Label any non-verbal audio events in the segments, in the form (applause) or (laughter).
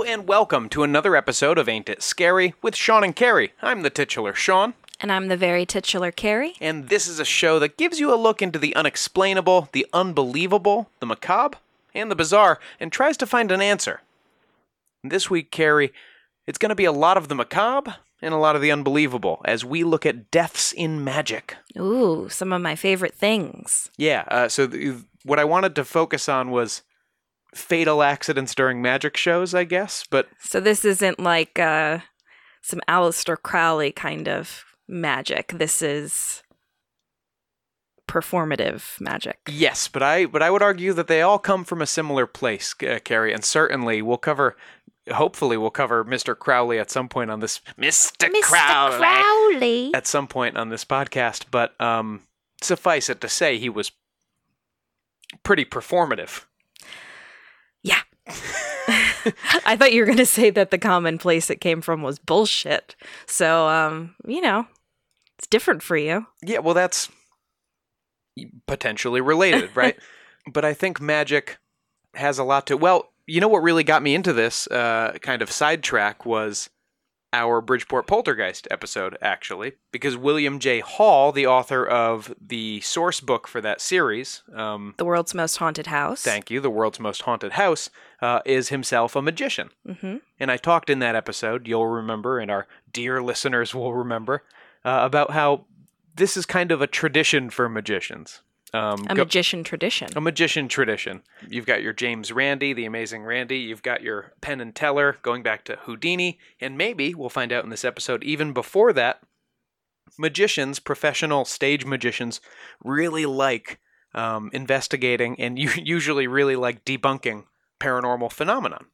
Hello and welcome to another episode of Ain't It Scary with Sean and Carrie. I'm the titular Sean, And I'm the very titular Carrie. and this is a show that gives you a look into the unexplainable, the unbelievable, the macabre, and the bizarre, and tries to find an answer. This week, Carrie, it's going to be a lot of the macabre and a lot of the unbelievable as we look at deaths in magic. Ooh, some of my favorite things. Yeah, uh, so th- what I wanted to focus on was fatal accidents during magic shows, I guess, but So this isn't like uh, some Aleister Crowley kind of magic. This is performative magic. Yes, but I but I would argue that they all come from a similar place, uh, Carrie, and certainly we'll cover. Hopefully, we'll cover Mr. Crowley at some point on this. Mr. Crowley Crowley. at some point on this podcast, but um, suffice it to say, he was pretty performative. (laughs) I thought you were going to say that the common place it came from was bullshit. So, um, you know, it's different for you. Yeah, well, that's potentially related, (laughs) right? but I think magic has a lot to. Well, you know what really got me into this uh, kind of sidetrack was our Bridgeport Poltergeist episode, actually, because William J. Hall, the author of the source book for that series, um, The world's most haunted house. thank you, The World's Most Haunted House, uh, is himself a magician. hmm And I talked in that episode, you'll remember, and our dear listeners will remember, uh, about how this is kind of a tradition for magicians. Um, A go- magician tradition. a magician tradition. You've got your James Randi, the amazing Randi. You've got your Penn and Teller, going back to Houdini. And maybe, we'll find out in this episode, even before that, magicians, professional stage magicians, really like um, investigating and (laughs) usually really like debunking paranormal phenomenon.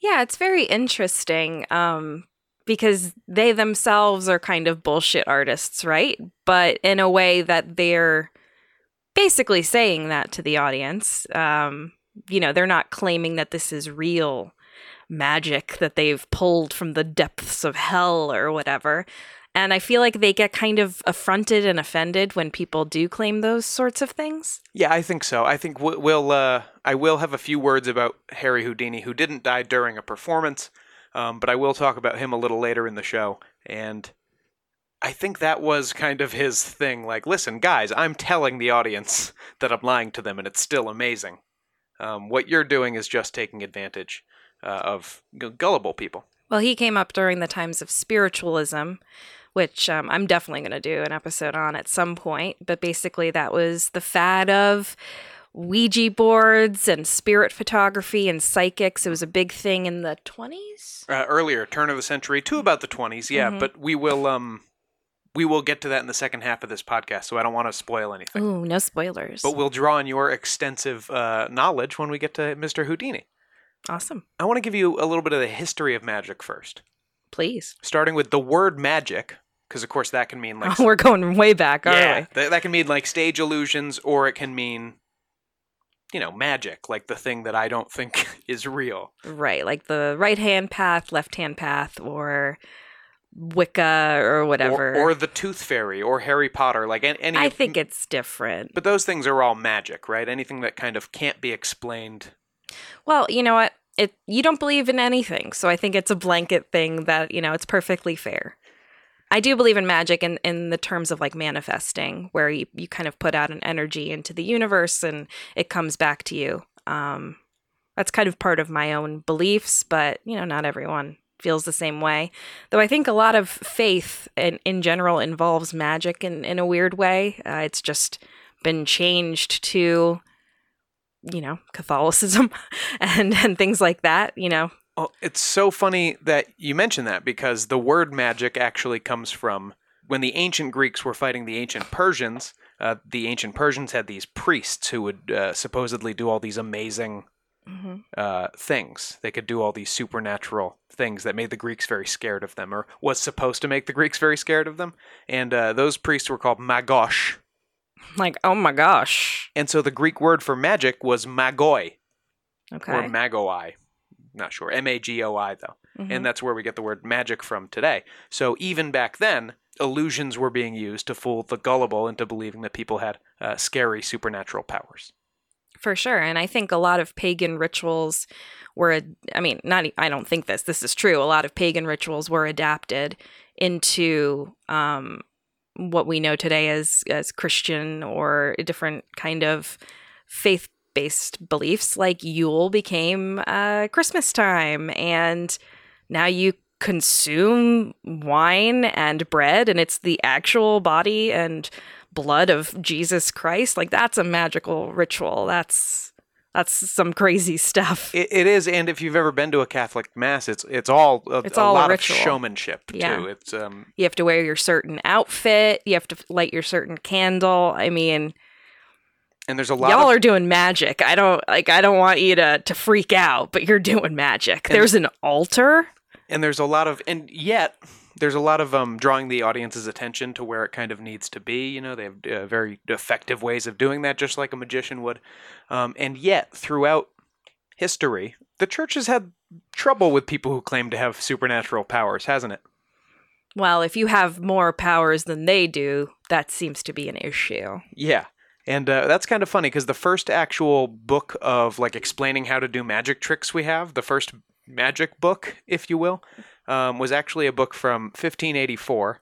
Yeah, it's very interesting um, because they themselves are kind of bullshit artists, right? But in a way that they're basically saying that to the audience. Um, you know, they're not claiming that this is real magic that they've pulled from the depths of hell or whatever. And I feel like they get kind of affronted and offended when people do claim those sorts of things. Yeah, I think so. I think we- we'll. Uh, I will have a few words about Harry Houdini, who didn't die during a performance, um, but I will talk about him a little later in the show. And I think that was kind of his thing. Like, listen, guys, I'm telling the audience (laughs) that I'm lying to them, and it's still amazing. Um, what you're doing is just taking advantage uh, of gullible people. Well, he came up during the times of spiritualism, which um, I'm definitely going to do an episode on at some point. But basically, that was the fad of Ouija boards and spirit photography and psychics. It was a big thing in the 20s. Uh, earlier, turn of the century to about the 20s, yeah. Mhm. But we will. Um, we will get to that in the second half of this podcast, so I don't want to spoil anything. Ooh, no spoilers. But we'll draw on your extensive uh, knowledge when we get to Mr. Houdini. awesome. I want to give you a little bit of the history of magic first, Please. starting with the word magic, because of course that can mean like (laughs) We're going way back, yeah, we? that, that can mean like stage illusions, or it can mean you know magic, like the thing that I don't think (laughs) is real. Right. Like the right hand path, left hand path, or Wicca or whatever. Or, or the Tooth Fairy, or Harry Potter, like any. I of- think it's different. But those things are all magic, right? Anything that kind of can't be explained. Well, you know what? It you don't believe in anything, so I think it's a blanket thing that you know it's perfectly fair. I do believe in magic in, in the terms of like manifesting, where you, you kind of put out an energy into the universe and it comes back to you. Um, that's kind of part of my own beliefs, but you know, not everyone feels the same way. Though I think a lot of faith in, in general involves magic in, in a weird way. Uh, it's just been changed to you know catholicism (laughs) and and things like that you know Oh, it's so funny that you mention that because the word magic actually comes from when the ancient Greeks were fighting the ancient Persians. Uh, the ancient Persians had these priests who would uh, supposedly do all these amazing uh, things. They could do all these supernatural things that made the Greeks very scared of them, or was supposed to make the Greeks very scared of them. And uh, those priests were called magosh. like oh my gosh And so the Greek word for magic was magoi okay or magoi. Not sure. M A G O I, though. Mhm. And that's where we get the word magic from today. So even back then, illusions were being used to fool the gullible into believing that people had uh, scary supernatural powers. For sure. And I think a lot of pagan rituals were, I mean, not, I don't think this, this is true. A lot of pagan rituals were adapted into um, what we know today as, as Christian or a different kind of faith based beliefs. Like Yule became uh, Christmas time, and now you consume wine and bread, and it's the actual body and blood of Jesus Christ. Like that's a magical ritual. That's that's some crazy stuff. (laughs) It, it is, and if you've ever been to a Catholic mass, it's it's all a, It's all a lot of showmanship Yeah. too. It's um, You have to wear your certain outfit. You have to light your certain candle. I mean, and there's a lot y'all of are doing magic. I don't like. I don't want you to to freak out, but you're doing magic. There's an altar. and there's a lot of and yet there's a lot of um drawing the audience's attention to where it kind of needs to be you know they have uh, very effective ways of doing that just like a magician would um, and yet throughout history the church has had trouble with people who claim to have supernatural powers hasn't it Well, if you have more powers than they do, that seems to be an issue. yeah and uh, that's kind of funny because the first actual book of like explaining how to do magic tricks we have the first magic book if you will um, was actually a book from 1584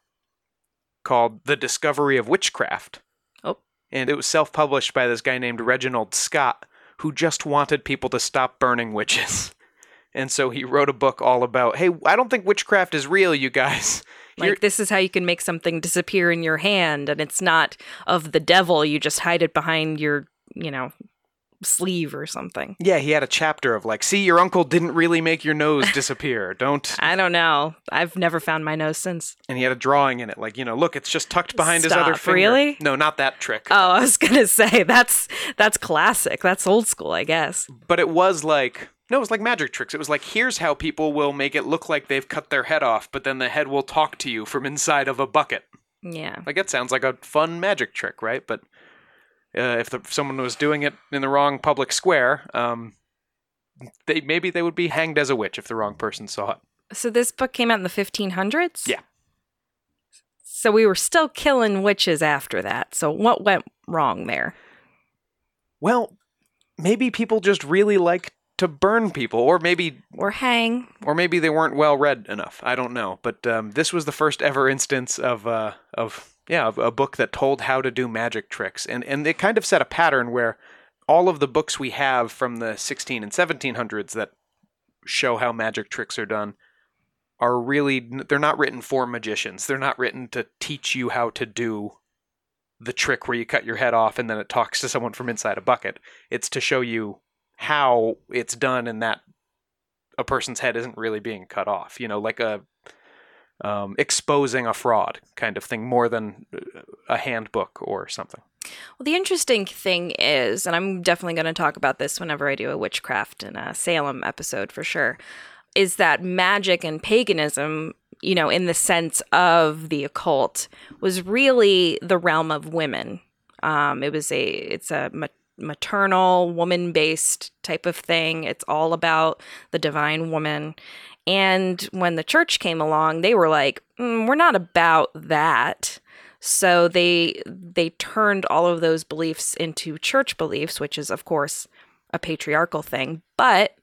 called The Discovery of Witchcraft. Oh. And it was self published by this guy named Reginald Scot, who just wanted people to stop burning witches. (laughs) And so he wrote a book all about, hey, I don't think witchcraft is real, you guys. (laughs) Like Here- this is how you can make something disappear in your hand, and it's not of the devil. You just hide it behind your, you know, sleeve or something. yeah, he had a chapter of like, see, your uncle didn't really make your nose disappear. (laughs) Don't. I don't know. I've never found my nose since. And he had a drawing in it, like, you know, look, it's just tucked behind his other Stop, finger. really? No, not that trick. Oh, I was (laughs) gonna say that's that's classic. That's old school, I guess. but it was like no, it was like magic tricks. It was like here's how people will make it look like they've cut their head off, but then the head will talk to you from inside of a bucket. Yeah. Like that sounds like a fun magic trick, right? But uh, if, the, if someone was doing it in the wrong public square, um, they maybe they would be hanged as a witch if the wrong person saw it. So this book came out in the 1500s. Yeah. So we were still killing witches after that. So what went wrong there? Well, maybe people just really like to burn people, or maybe Or hang? or maybe they weren't well read enough. I don't know, but um, this was the first ever instance of uh, of yeah of a book that told how to do magic tricks, and and it kind of set a pattern where all of the books we have from the 16 and 1700s that show how magic tricks are done are really they're not written for magicians. They're not written to teach you how to do the trick where you cut your head off and then it talks to someone from inside a bucket. It's to show you how it's done and that a person's head isn't really being cut off. You know, like a um, exposing a fraud kind of thing, more than uh, a handbook or something. Well, the interesting thing is, and I'm definitely going to talk about this whenever I do a witchcraft and a Salem episode for sure, is that magic and paganism, you know, in the sense of the occult, was really the realm of women. Um, it was a, it's a ma- maternal, woman based type of thing. It's all about the divine woman. And when the church came along, they were like, "Mm, we're not about that. So they they turned all of those beliefs into church beliefs, which is of course a patriarchal thing. But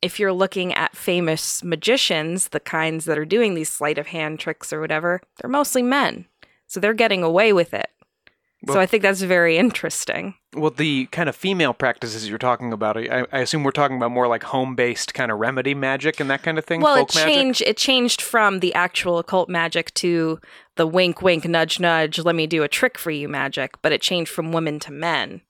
if you're looking at famous magicians, the kinds that are doing these sleight of hand tricks or whatever, they're mostly men. So they're getting away with it. So I think that's very interesting. Well, the kind of female practices you're talking about, I, I assume we're talking about more like home-based kind of remedy magic and that kind of thing. Well, folk it magic? changed. It changed from the actual occult magic to the wink, wink, nudge, nudge. Let me do a trick for you magic. But it changed from women to men,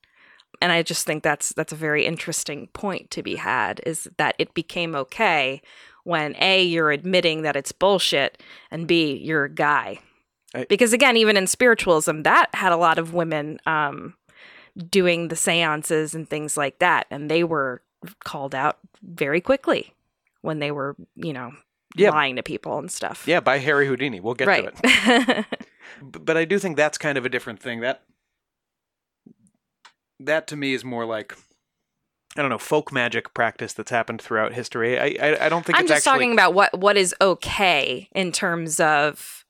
and I just think that's that's a very interesting point to be had. Is that it became okay when a you're admitting that it's bullshit, and b you're a guy. I- because again, even in spiritualism, that had a lot of women um, doing the seances and things like that, and they were called out very quickly when they were, you know, Yeah. lying to people and stuff. Yeah, by Harry Houdini. We'll get right. to it. (laughs) But I do think that's kind of a different thing. That that to me is more like I don't know folk magic practice that's happened throughout history. I I, I don't think I'm it's just actually talking about what what is okay in terms of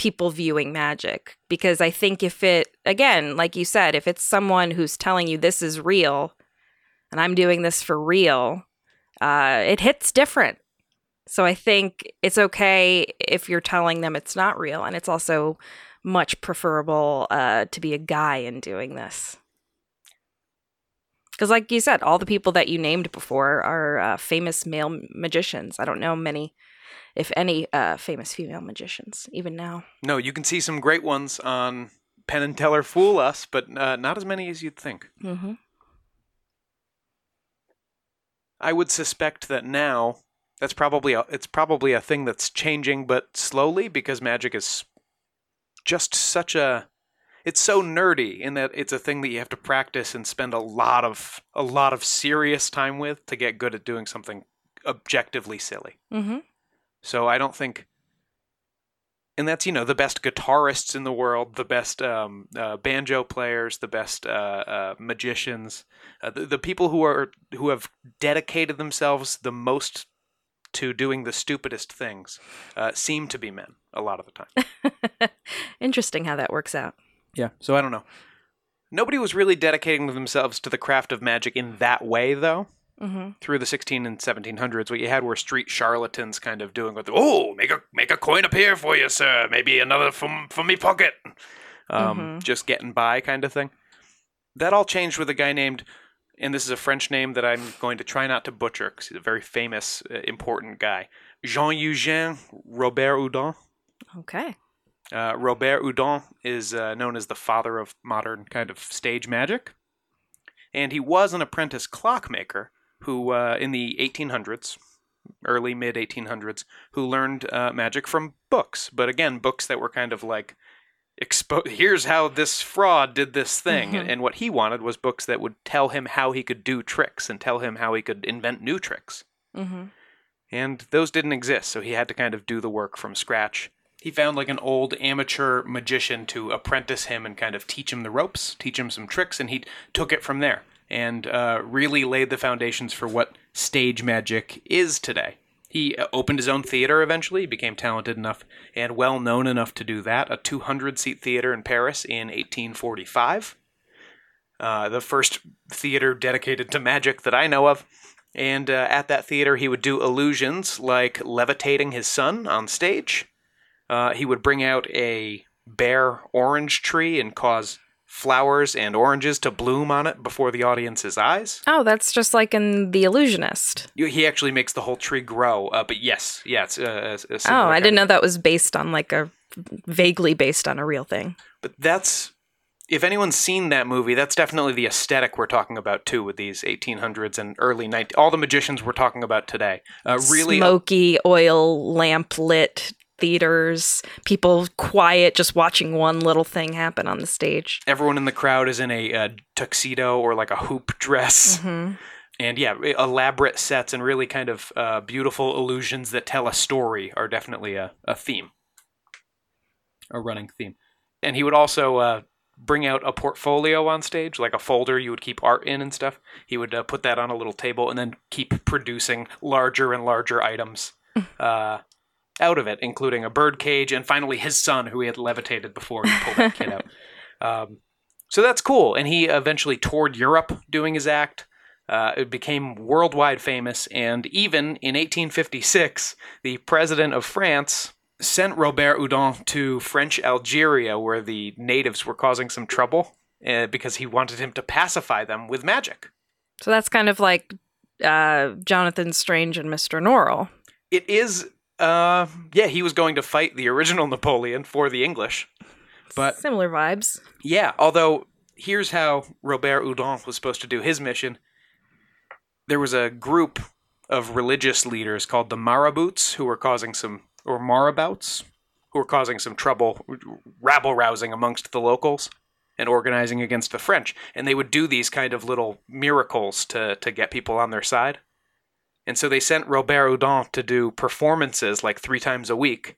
people viewing magic because I think if it again, like you said, if it's someone who's telling you this is real and I'm doing this for real, uh, it hits different. So I think it's okay if you're telling them it's not real, and it's also much preferable uh, to be a guy in doing this. Because, like you said, all the people that you named before are uh, famous male magicians. I don't know many, if any, uh, famous female magicians, even now. No, you can see some great ones on Penn and Teller Fool Us, but uh, not as many as you'd think. Mm-hmm. I would suspect that now that's probably a, it's probably a thing that's changing, but slowly because magic is just such a it's so nerdy in that it's a thing that you have to practice and spend a lot of a lot of serious time with to get good at doing something objectively silly. Mm-hmm. So I don't think, and that's you know the best guitarists in the world, the best um, uh, banjo players, the best uh, uh, magicians, uh, the, the people who are who have dedicated themselves the most to doing the stupidest things uh, seem to be men a lot of the time. (laughs) Interesting how that works out. Yeah. So I don't know. Nobody was really dedicating themselves to the craft of magic in that way, though. Mm-hmm. Through the 16 and 1700s, what you had were street charlatans kind of doing with, oh, make a make a coin appear for you, sir. Maybe another from from me pocket. Um, Mhm. Just getting by, kind of thing. That all changed with a guy named, and this is a French name that I'm going to try not to butcher because he's a very famous, uh, important guy. Jean Eugène Robert Houdin. Okay. Uh, Robert Houdin is uh, known as the father of modern kind of stage magic. And he was an apprentice clockmaker who, uh, in the 1800s, early mid 1800s, who learned uh, magic from books. But again, books that were kind of like, expo- here's how this fraud did this thing. Mhm. And, and what he wanted was books that would tell him how he could do tricks and tell him how he could invent new tricks. Mm-hmm. And those didn't exist, so he had to kind of do the work from scratch. He found like an old amateur magician to apprentice him and kind of teach him the ropes, teach him some tricks, and he took it from there and uh, really laid the foundations for what stage magic is today. He uh, opened his own theater eventually, became talented enough and well known enough to do that, a 200 seat theater in Paris in 1845. Uh, the first theater dedicated to magic that I know of. And uh, at that theater, he would do illusions like levitating his son on stage. Uh, he would bring out a bare orange tree and cause flowers and oranges to bloom on it before the audience's eyes. Oh, that's just like in The Illusionist. He actually makes the whole tree grow. Uh, but yes, yeah, it's uh, a, a Oh, I didn't know that was based on like a vaguely based on a real thing. But that's if anyone's seen that movie, that's definitely the aesthetic we're talking about too, with these 1800s and early 90s. All the magicians we're talking about today, uh, really. smoky oil lamp lit theaters, people quiet just watching one little thing happen on the stage. Everyone in the crowd is in a uh, tuxedo or like a hoop dress. hmm And yeah, elaborate sets and really kind of uh, beautiful illusions that tell a story are definitely a, a theme, a running theme. And he would also uh, bring out a portfolio on stage, like a folder you would keep art in and stuff. He would uh, put that on a little table and then keep producing larger and larger items (laughs) uh, out of it, including a bird cage and finally his son, who he had levitated before he pulled that kid out. (laughs) Um, so that's cool. And he eventually toured Europe doing his act. Uh, it became worldwide famous, and even in 1856, the president of France sent Robert Houdin to French Algeria, where the natives were causing some trouble, uh, because he wanted him to pacify them with magic. So that's kind of like uh, Jonathan Strange and Mr. Norrell. It is, uh, yeah, he was going to fight the original (laughs) Napoleon for the English. But Similar vibes. Yeah, although here's how Robert Houdin was supposed to do his mission. There was a group of religious leaders called the Marabouts who were causing some, or Marabouts, who were causing some trouble, rabble rousing amongst the locals and organizing against the French. And they would do these kind of little miracles to, to get people on their side. And so they sent Robert Houdin to do performances like three times a week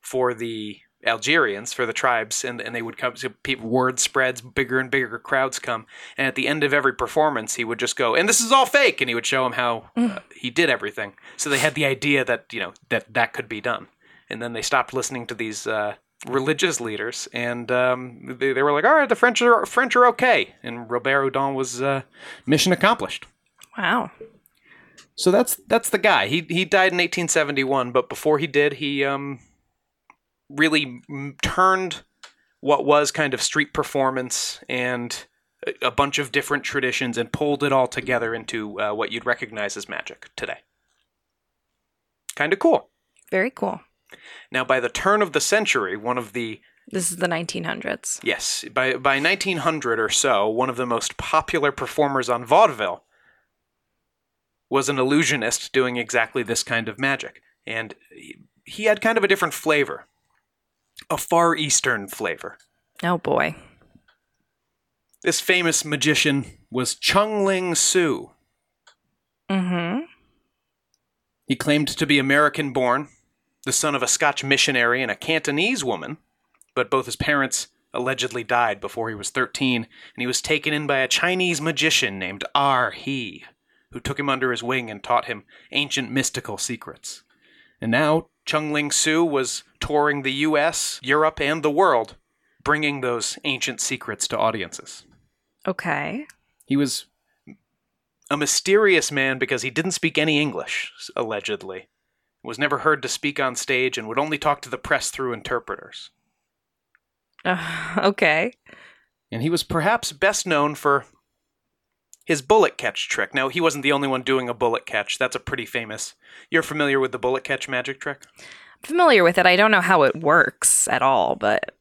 for the Algerians, for the tribes, and, and they would come. So people, word spreads, bigger and bigger crowds come, and at the end of every performance, he would just go, "And this is all fake," and he would show them how uh, he did everything. So they had the idea that you know that that could be done, and then they stopped listening to these uh, religious leaders, and um, they, they were like, "All right, the French are French are okay," and Robert Houdin was uh, mission accomplished. Wow. So that's that's the guy. He he died in 1871, but before he did, he um really m- turned what was kind of street performance and a, a bunch of different traditions and pulled it all together into uh, what you'd recognize as magic today. Kind of cool. Very cool. Now, by the turn of the century, one of the This is the 1900s. Yes, by by 1900 or so, one of the most popular performers on vaudeville was an illusionist doing exactly this kind of magic, and he- had kind of a different flavor, a far eastern flavor. Oh boy. This famous magician was Chung Ling Soo. Mm-hmm. He claimed to be American born, the son of a Scotch missionary and a Cantonese woman, but both his parents allegedly died before he was 13, and he was taken in by a Chinese magician named R. He, who took him under his wing and taught him ancient mystical secrets. And now, Chung Ling Soo was touring the US, Europe, and the world, bringing those ancient secrets to audiences. Okay. He was a mysterious man because he didn't speak any English, allegedly. Was never heard to speak on stage and would only talk to the press through interpreters. Uh, (laughs) okay. And he was perhaps best known for his bullet catch trick. Now, he wasn't the only one doing a bullet catch. That's a pretty famous. You're familiar with the bullet catch magic trick? I'm familiar with it. I don't know how it works at all, but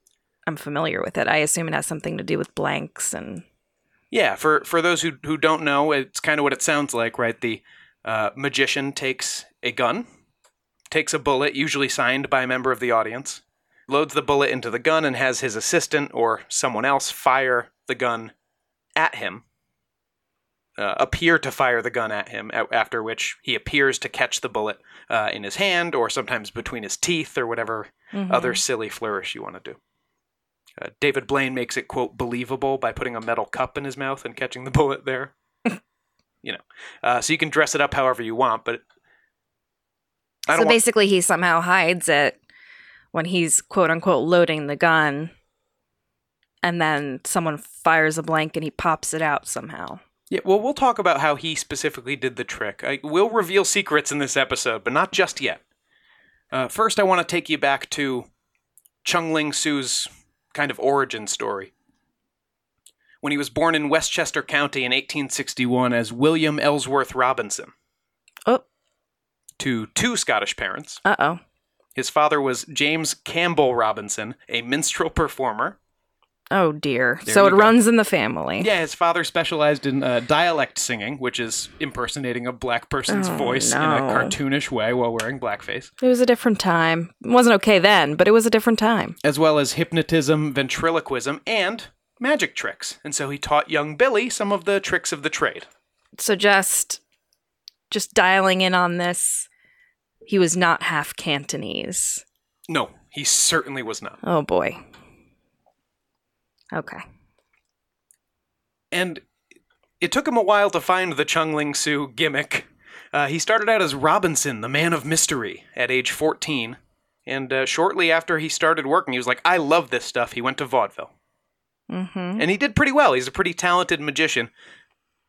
I'm familiar with it. I assume it has something to do with blanks and Yeah, for for those who who don't know, it's kind of what it sounds like, right? The uh, magician takes a gun, takes a bullet, usually signed by a member of the audience, loads the bullet into the gun, and has his assistant or someone else fire the gun at him. Uh, appear to fire the gun at him, a- after which he appears to catch the bullet uh, in his hand or sometimes between his teeth or whatever Mhm. other silly flourish you want to do. Uh, David Blaine makes it quote believable by putting a metal cup in his mouth and catching the bullet there. (laughs) you know, uh, so you can dress it up however you want, but I so don't want, basically he somehow hides it when he's quote unquote loading the gun and then someone fires a blank and he pops it out somehow. Yeah. Well, we'll talk about how he specifically did the trick. I will reveal secrets in this episode, but not just yet. Uh, first, I want to take you back to Chung Ling Soo's kind of origin story. When he was born in Westchester County in 1861 as William Ellsworth Robinson. Oh, to two Scottish parents. uh-oh. His father was James Campbell Robinson, a minstrel performer. Oh dear. There so it go. runs in the family. Yeah, his father specialized in uh, dialect singing, which is impersonating a black person's Oh, voice in a cartoonish way while wearing blackface, It was a different time. It wasn't okay then, but it was a different time. as well as hypnotism, ventriloquism, and magic tricks. And so he taught young Billy some of the tricks of the trade. So just just dialing in on this, he was not half Cantonese. No, he certainly was not. Oh boy. Okay. And it took him a while to find the Chung Ling Soo gimmick. Uh, he started out as Robinson, the man of mystery, at age 14. And uh, shortly after he started working, he was like, I love this stuff. He went to vaudeville. Mm-hmm. And he did pretty well. He's a pretty talented magician.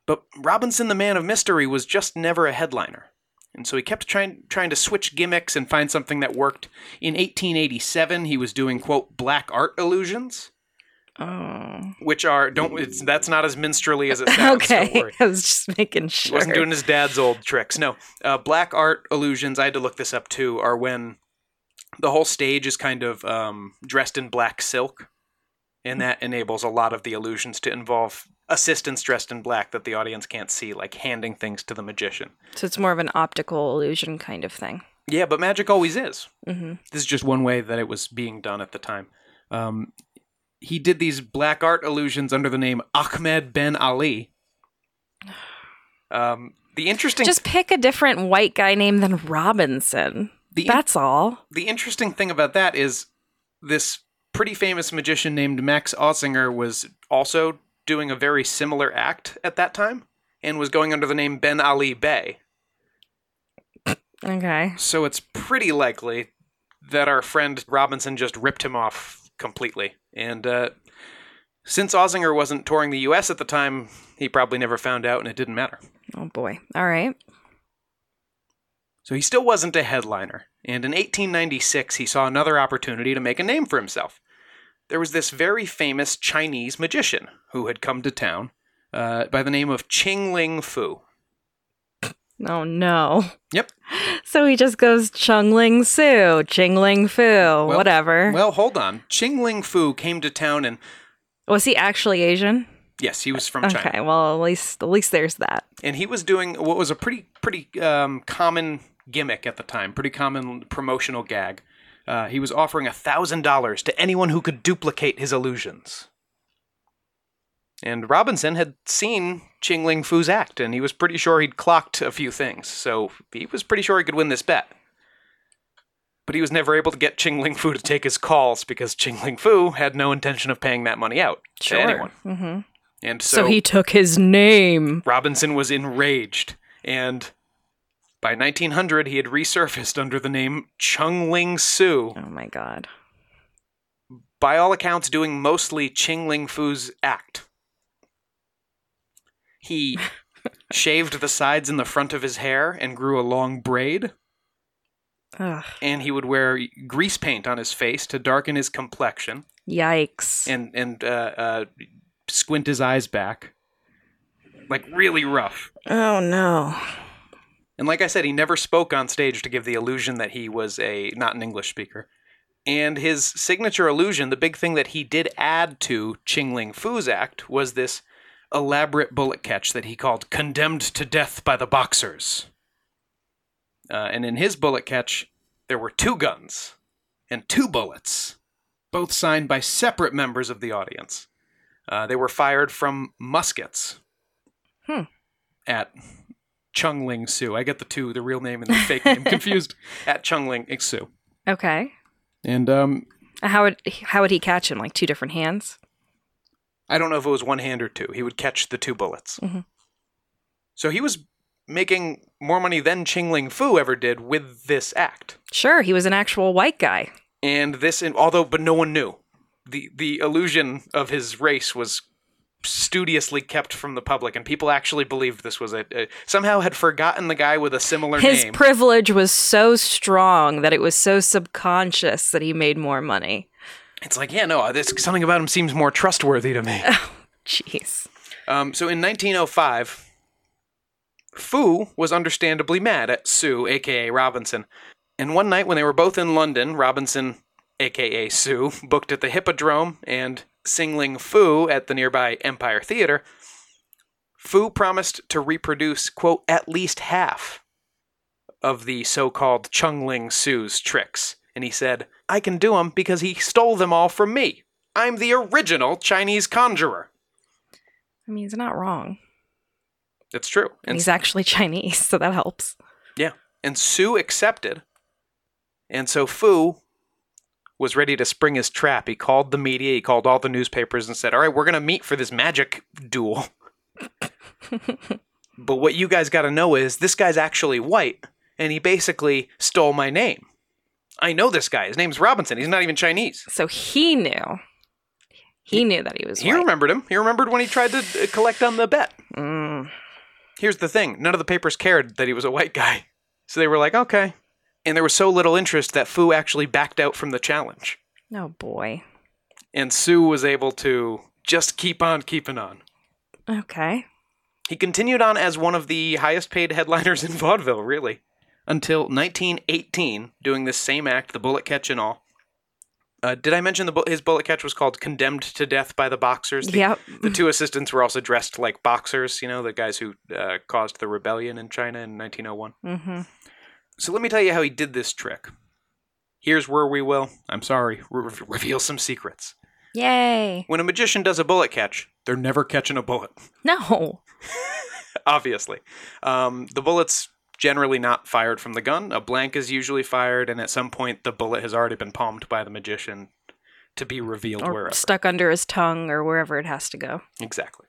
But Robinson, the man of mystery, was just never a headliner. And so he kept trying trying to switch gimmicks and find something that worked. In 1887, he was doing quote black art illusions, Oh. which are don't it's, that's not as minstrelly as it (laughs) sounds. Okay. I was just making He sure. wasn't doing his dad's old tricks. No, uh, black art illusions. I had to look this up too. Are when the whole stage is kind of um, dressed in black silk, and that enables a lot of the illusions to involve assistants dressed in black that the audience can't see, like handing things to the magician. so it's more of an optical illusion kind of thing. Yeah, but magic always is. Mm-hmm. This is just one way that it was being done at the time. Um, he did these black art illusions under the name Ahmed Ben Ali. Um, the interesting Just pick a different white guy name than Robinson. the That's all. the interesting thing about that is this pretty famous magician named Max Auzinger was also doing a very similar act at that time and was going under the name Ben Ali Bey. Okay. So it's pretty likely that our friend Robinson just ripped him off completely. And uh, since Auzinger wasn't touring the U.S. at the time, he probably never found out, and it didn't matter. Oh boy. All right. So he still wasn't a headliner, and in 1896 he saw another opportunity to make a name for himself. There was this very famous Chinese magician who had come to town uh, by the name of Ching Ling Fu. Oh no. Yep. So he just goes Chung Ling Soo, Ching Ling Fu, whatever. Well, hold on. Ching Ling Fu came to town, and Was he actually Asian? yes, he was from China. Okay, well at least at least there's that. and he was doing what was a pretty pretty um, common gimmick at the time, pretty common promotional gag. Uh, he was offering a thousand dollars to anyone who could duplicate his illusions. And Robinson had seen Ching Ling Fu's act, and he was pretty sure he'd clocked a few things, so he was pretty sure he could win this bet. But he was never able to get Ching Ling Fu to take his calls because Ching Ling Fu had no intention of paying that money out to anyone. hmm And So, so he took his name. Robinson was enraged, and by 1900 he had resurfaced under the name Chung Ling Soo, Oh my god. by all accounts doing mostly Ching Ling Fu's act. He shaved the sides and the front of his hair and grew a long braid, Ugh. and he would wear grease paint on his face to darken his complexion Yikes. and and uh, uh, squint his eyes back, like really rough. oh no. And like I said, he never spoke on stage to give the illusion that he was a not an English speaker. And his signature illusion, the big thing that he did add to Ching Ling Fu's act, was this elaborate bullet catch that he called "condemned to death by the boxers." Uh, and in his bullet catch, there were two guns and two bullets, both signed by separate members of the audience. Uh, they were fired from muskets Hmm. at Chung Ling Soo. I get the two, the real name and the fake name (laughs) confused at Chung Ling Soo. Okay. And um, How would how would he catch him? Like two different hands? I don't know if it was one hand or two. He would catch the two bullets. Mhm. So he was making more money than Ching Ling Fu ever did with this act. Sure, he was an actual white guy. And this, although, but no one knew. The the illusion of his race was studiously kept from the public, and people actually believed this was a, a somehow had forgotten the guy with a similar name. His name. privilege was so strong that it was so subconscious that he made more money. It's like, yeah, no, this something about him seems more trustworthy to me. (laughs) Jeez. Um, so in 1905, Fu was understandably mad at Soo, aka Robinson. And one night when they were both in London, Robinson, aka Soo, booked at the Hippodrome and Ching Ling Fu at the nearby Empire Theater. Fu promised to reproduce, quote, at least half of the so called Chung Ling Soo's tricks. And he said, I can do them because he stole them all from me. I'm the original Chinese conjurer. I mean, he's not wrong. It's true. And And he's actually (laughs) Chinese, so that helps. Yeah. And Soo accepted. And so Fu was ready to spring his trap. He called the media, he called all the newspapers and said, All right, we're going to meet for this magic duel. (laughs) but what you guys got to know is this guy's actually white, and he basically stole my name. I know this guy. His name's Robinson. He's not even Chinese. So he knew. He knew that he was He white. remembered him. He remembered when he tried to uh, collect on the bet. Mm. Here's the thing none of the papers cared that he was a white guy. So they were like, okay. And there was so little interest that Fu actually backed out from the challenge. Oh boy. And Soo was able to just keep on keeping on. Okay. He continued on as one of the highest paid headliners in (laughs) vaudeville, really, until 1918, doing this same act, the bullet catch and all. Uh, did I mention the bu- his bullet catch was called "Condemned to Death by the Boxers"? The, Yep. the two assistants were also dressed like boxers. You know, the guys who uh, caused the rebellion in China in 1901. Mm-hmm. So let me tell you how he did this trick. Here's where we will, I'm sorry, re- reveal some secrets. Yay. When a magician does a bullet catch, they're never catching a bullet. No. (laughs) obviously. Um, the bullet's generally not fired from the gun. A blank is usually fired, and at some point, the bullet has already been palmed by the magician to be revealed Or wherever. stuck under his tongue or wherever it has to go. Exactly.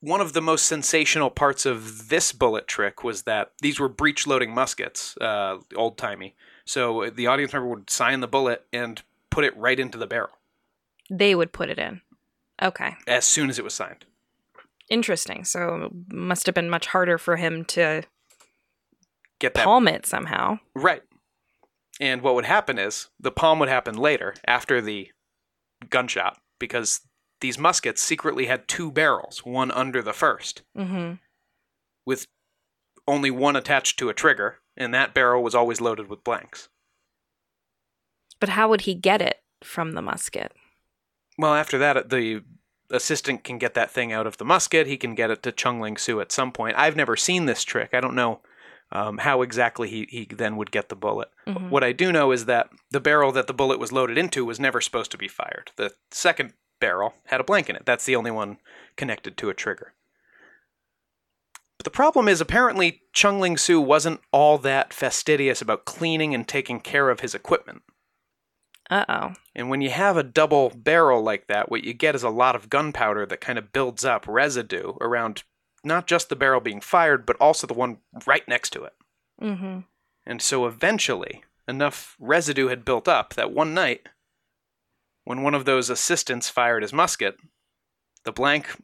One of the most sensational parts of this bullet trick was that these were breech loading muskets, uh, old timey. So the audience member would sign the bullet and put it right into the barrel They would put it in. Okay. as soon as it was signed. Interesting. So it must have been much harder for him to Get that palm it somehow. right. And what would happen is the palm would happen later after the gunshot because these muskets secretly had two barrels, one under the first, Mm-hmm. with only one attached to a trigger, and that barrel was always loaded with blanks. But how would he get it from the musket? Well, after that, the assistant can get that thing out of the musket. He can get it to Chung Ling Soo at some point. I've never seen this trick. I don't know um, how exactly he, he then would get the bullet. Mhm. What I do know is that the barrel that the bullet was loaded into was never supposed to be fired. The second barrel had a blank in it. That's the only one connected to a trigger. But the problem is apparently Chung Ling Soo wasn't all that fastidious about cleaning and taking care of his equipment. Uh oh. And when you have a double barrel like that, what you get is a lot of gunpowder that kind of builds up residue around not just the barrel being fired, but also the one right next to it. Mm-hmm. And so eventually, enough residue had built up that one night, when one of those assistants fired his musket, the blank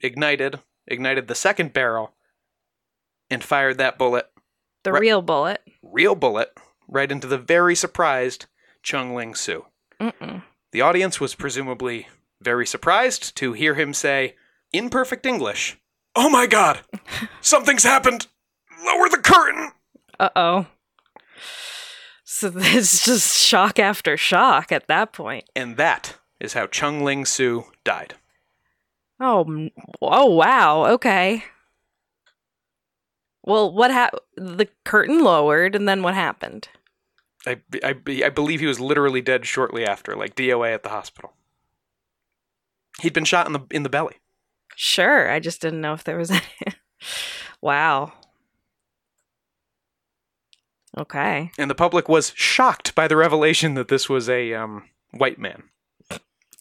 ignited, ignited the second barrel, and fired that bullet, The real bullet. real bullet, right into the very surprised Chung Ling Soo. Mm-mm. The audience was presumably very surprised to hear him say, in perfect English, Oh my god! Something's happened! Lower the curtain! Uh oh. So it's just shock after shock at that point. And that is how Chung Ling Soo died. Oh, oh wow. Okay. Well, what happened? The curtain lowered, and then what happened? I, I, I believe he was literally dead shortly after, like DOA at the hospital. He'd been shot in the in the belly. Sure, I just didn't know if there was (laughs) any. wow. Okay. And the public was shocked by the revelation that this was a um, white man.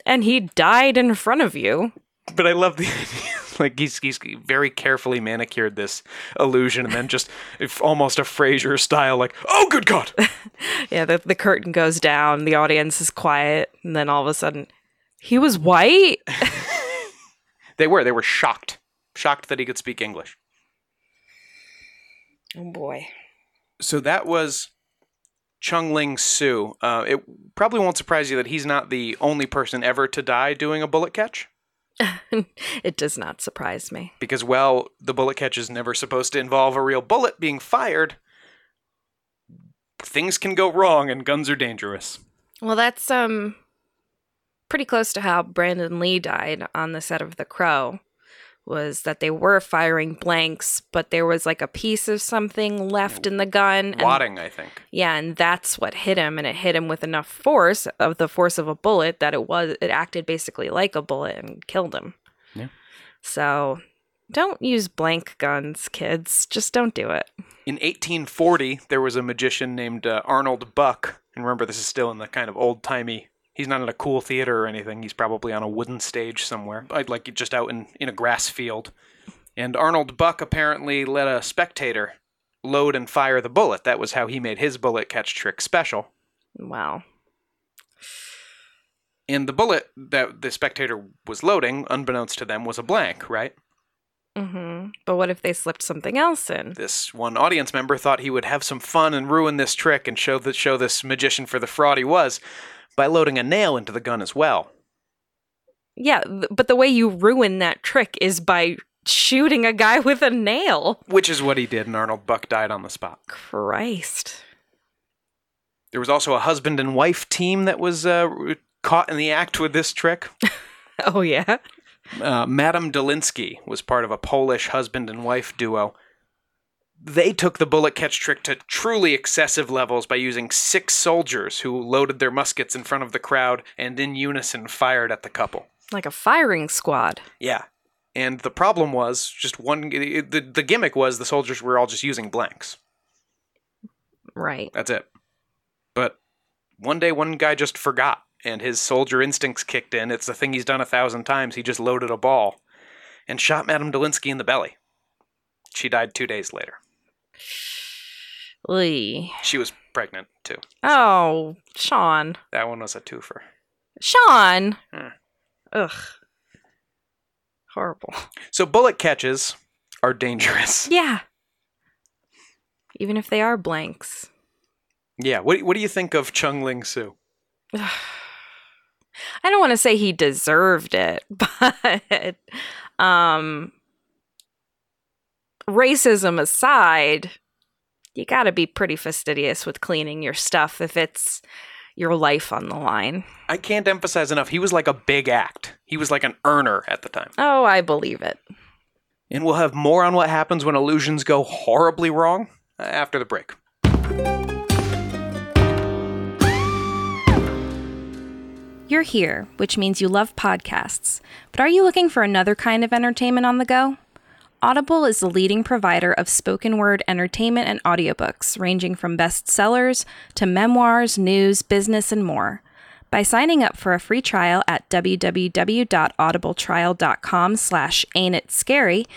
And he died in front of you. But I love the idea. (laughs) like he's he's very carefully manicured this illusion and then just if almost a Frasier style like, "Oh good god." (laughs) Yeah, the, the curtain goes down, the audience is quiet, and then all of a sudden, he was white? They were they were shocked. Shocked that he could speak English. Oh boy. So that was Chung Ling Soo. Uh, it probably won't surprise you that he's not the only person ever to die doing a bullet catch. (laughs) it does not surprise me. Because, well, the bullet catch is never supposed to involve a real bullet being fired. Things can go wrong and guns are dangerous. Well, that's um pretty close to how Brandon Lee died on the set of The Crow. Was that they were firing blanks, but there was like a piece of something left in the gun. and- Wadding, I think. yeah, and that's what hit him, and it hit him with enough force of the force of a bullet that it was it acted basically like a bullet and killed him. Yeah. So don't use blank guns, kids. Just don't do it. In 1840, there was a magician named uh, Arnold Buck. And remember, this is still in the kind of old timey. He's not in a cool theater or anything. He's probably on a wooden stage somewhere, I'd like just out in, in a grass field. And Arnold Buck apparently let a spectator load and fire the bullet. That was how he made his bullet catch trick special. Wow. And the bullet that the spectator was loading, unbeknownst to them, was a blank, right? hmm But what if they slipped something else in? This one audience member thought he would have some fun and ruin this trick and show that show this magician for the fraud he was by loading a nail into the gun as well. Yeah, but the way you ruin that trick is by shooting a guy with a nail. Which is what he did, and Arnold Buck died on the spot. Christ. There was also a husband and wife team that was uh, caught in the act with this trick. (laughs) Oh, yeah. Uh, Madame Dolinsky was part of a Polish husband and wife duo. They took the bullet catch trick to truly excessive levels by using six soldiers who loaded their muskets in front of the crowd and in unison fired at the couple. Like a firing squad. Yeah. And the problem was just one. The, the gimmick was the soldiers were all just using blanks. Right. That's it. But one day, one guy just forgot, and his soldier instincts kicked in. It's the thing he's done a thousand times. He just loaded a ball and shot Madame Dolinsky in the belly. She died two days later. Lee. She was pregnant too. Oh, Sean. That one was a twofer. Sean. Hmm. Ugh. Horrible. So bullet catches are dangerous. (laughs) Yeah. Even if they are blanks. Yeah. What What do you think of Chung Ling Soo? (sighs) I don't want to say he deserved it, (laughs) but um racism aside, you got to be pretty fastidious with cleaning your stuff if it's your life on the line. I can't emphasize enough. He was like a big act. He was like an earner at the time. Oh, I believe it. And we'll have more on what happens when illusions go horribly wrong after the break. You're here, which means you love podcasts. But are you looking for another kind of entertainment on the go? Audible is the leading provider of spoken word entertainment and audiobooks, ranging from bestsellers to memoirs, news, business, and more. By signing up for a free trial at www.audibletrial.com slash ain't it scary,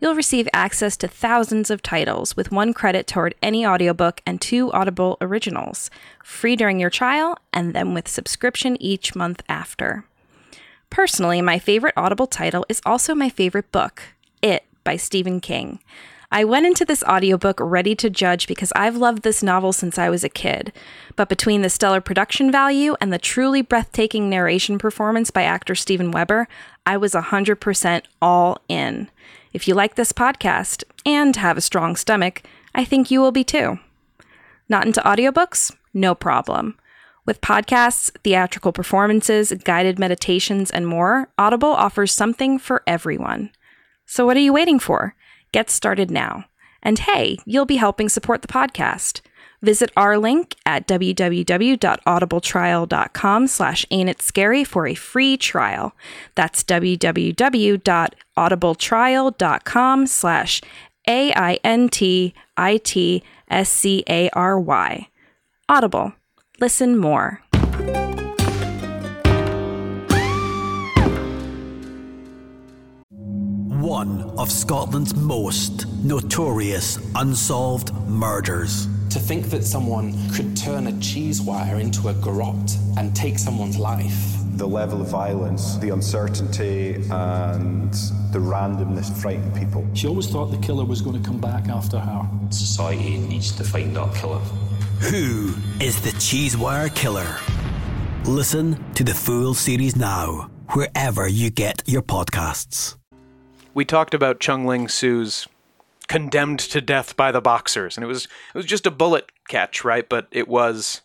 you'll receive access to thousands of titles with one credit toward any audiobook and two Audible originals, free during your trial and then with subscription each month after. Personally, my favorite Audible title is also my favorite book, It by Stephen King. I went into this audiobook ready to judge because I've loved this novel since I was a kid. But between the stellar production value and the truly breathtaking narration performance by actor Steven Weber, I was 100% all in. If you like this podcast and have a strong stomach, I think you will be too. Not into audiobooks? No problem. With podcasts, theatrical performances, guided meditations, and more, Audible offers something for everyone. So what are you waiting for? Get started now. And hey, you'll be helping support the podcast. Visit our link at www.audibletrial.com slash ain't it scary for a free trial. That's www.audibletrial.com slash A-I-N-T-I-T-S-C-A-R-Y. Audible. Listen more. One of Scotland's most notorious unsolved murders. To think that someone could turn a cheese wire into a garrote and take someone's life. The level of violence, the uncertainty, and the randomness frightened people. She always thought the killer was going to come back after her. Society needs to find that killer. Who is the cheese wire Killer? Listen to the full series now, wherever you get your podcasts. We talked about Chung Ling Soo's condemned to death by the boxers, and it was it was just a bullet catch, right? But it was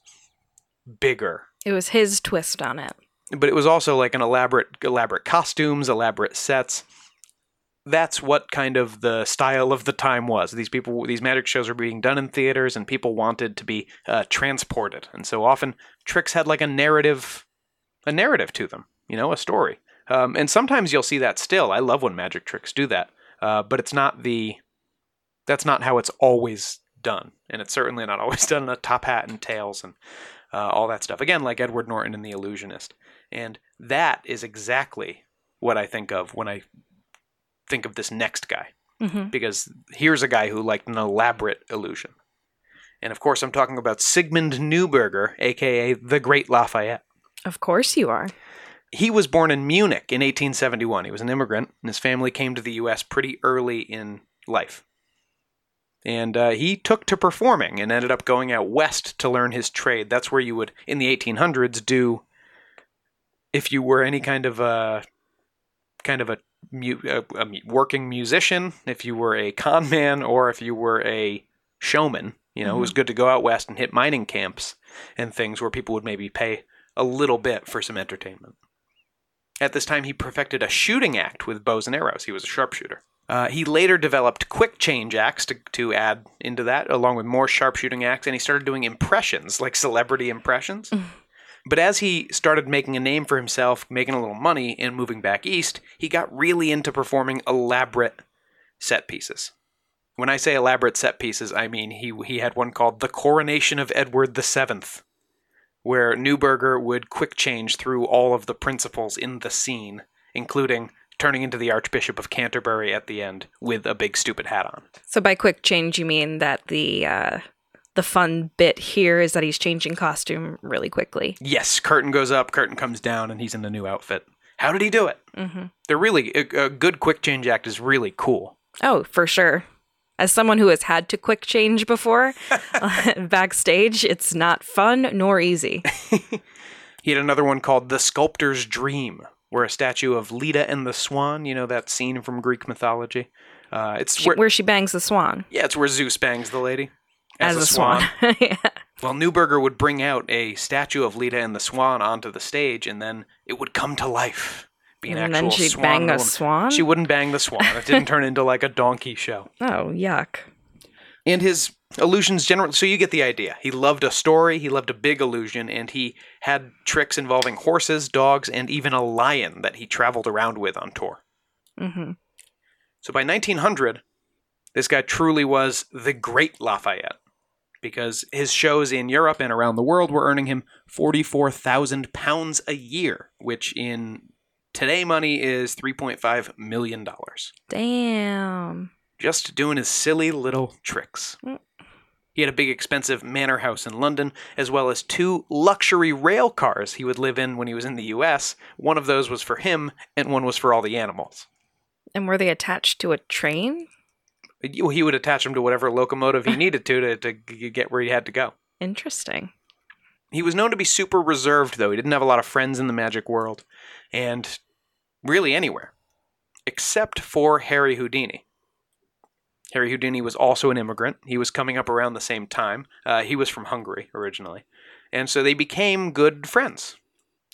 bigger. It was his twist on it. But it was also like an elaborate elaborate costumes, elaborate sets. That's what kind of the style of the time was. These people, these magic shows were being done in theaters, and people wanted to be uh, transported. And so often, tricks had like a narrative, a narrative to them. You know, a story. Um, and sometimes you'll see that still. I love when magic tricks do that, uh, but it's not the. That's not how it's always done, and it's certainly not (laughs) always done in a top hat and tails and uh, all that stuff. Again, like Edward Norton in The Illusionist, and that is exactly what I think of when I think of this next guy, Mm-hmm. because here's a guy who liked an elaborate illusion, and of course I'm talking about Sigmund Neuberger, aka the Great Lafayette. Of course you are. He was born in Munich in 1871. He was an immigrant, and his family came to the U.S. pretty early in life. And uh, he took to performing and ended up going out west to learn his trade. That's where you would, in the 1800s, do if you were any kind of a kind of a, mu- a, a working musician, if you were a con man, or if you were a showman. You know, it was good to go out west and hit mining camps and things where people would maybe pay a little bit for some entertainment. At this time, he perfected a shooting act with bows and arrows. He was a sharpshooter. Uh, he later developed quick change acts to, to add into that, along with more sharpshooting acts, and he started doing impressions, like celebrity impressions. (laughs) But as he started making a name for himself, making a little money, and moving back east, he got really into performing elaborate set pieces. When I say elaborate set pieces, I mean he he had one called The Coronation of Edward VII, where Neuberger would quick change through all of the principals in the scene, including turning into the Archbishop of Canterbury at the end with a big stupid hat on. So by quick change, you mean that the uh, the fun bit here is that he's changing costume really quickly. Yes, curtain goes up, curtain comes down, and he's in a new outfit. How did he do it? hmm They're really a, a good quick change act is really cool. Oh, for sure. As someone who has had to quick change before (laughs) backstage, it's not fun nor easy. (laughs) He had another one called The Sculptor's Dream, where a statue of Leda and the Swan, you know that scene from Greek mythology. Uh, it's She- where, where she bangs the swan yeah, it's where Zeus bangs the lady as, a a swan. (laughs) yeah. Well, Neuberger would bring out a statue of Leda and the Swan onto the stage, and then it would come to life. Be an And actual then she'd swan bang a woman. swan? She wouldn't bang the swan. It didn't (laughs) turn into like a donkey show. Oh, yuck. And his illusions generally, so you get the idea. He loved a story, he loved a big illusion, and he had tricks involving horses, dogs, and even a lion that he traveled around with on tour. hmm So by 1900, this guy truly was the great Lafayette because his shows in Europe and around the world were earning him 44,000 pounds a year, which in today money is 3.5 million dollars. Damn. Just doing his silly little tricks. Mm. He had a big expensive manor house in London, as well as two luxury rail cars he would live in when he was in the US. One of those was for him, and one was for all the animals. And were they attached to a train? he he would attach them to whatever locomotive he (laughs) needed to, to to get where he had to go. Interesting. He was known to be super reserved, though. He didn't have a lot of friends in the magic world, and really anywhere, except for Harry Houdini. Harry Houdini was also an immigrant. He was coming up around the same time. Uh, he was from Hungary originally, and so they became good friends.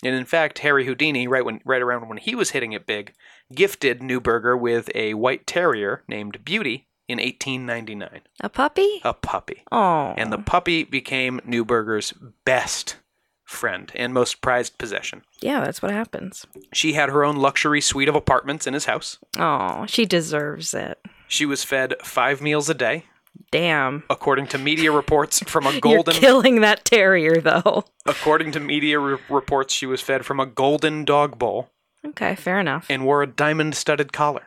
And in fact, Harry Houdini, right when right around when he was hitting it big, gifted Neuberger with a white terrier named Beauty in 1899, A puppy? a puppy. Oh. And the puppy became Neuberger's best friend and most prized possession. yeah, that's what happens. She had her own luxury suite of apartments in his house. Oh, she deserves it. She was fed five meals a day, Damn. according to media reports from a (laughs) You're golden. killing that terrier, though. according to media re- reports, she was fed from a golden dog bowl Okay, fair enough. and wore a diamond-studded collar.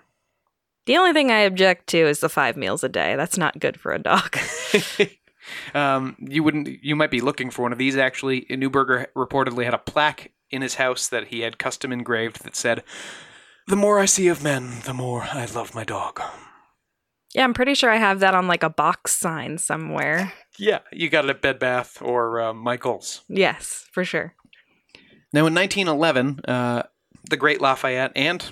The only thing I object to is the five meals a day. That's not good for a dog. (laughs) um, you wouldn't. You might be looking for one of these. Actually, Neuberger reportedly had a plaque in his house that he had custom engraved that said, "The more I see of men, the more I love my dog." yeah, I'm pretty sure I have that on like a box sign somewhere. Yeah, you got it at Bed Bath or uh, Michaels. Yes, for sure. Now, in 1911, uh, the Great Lafayette and,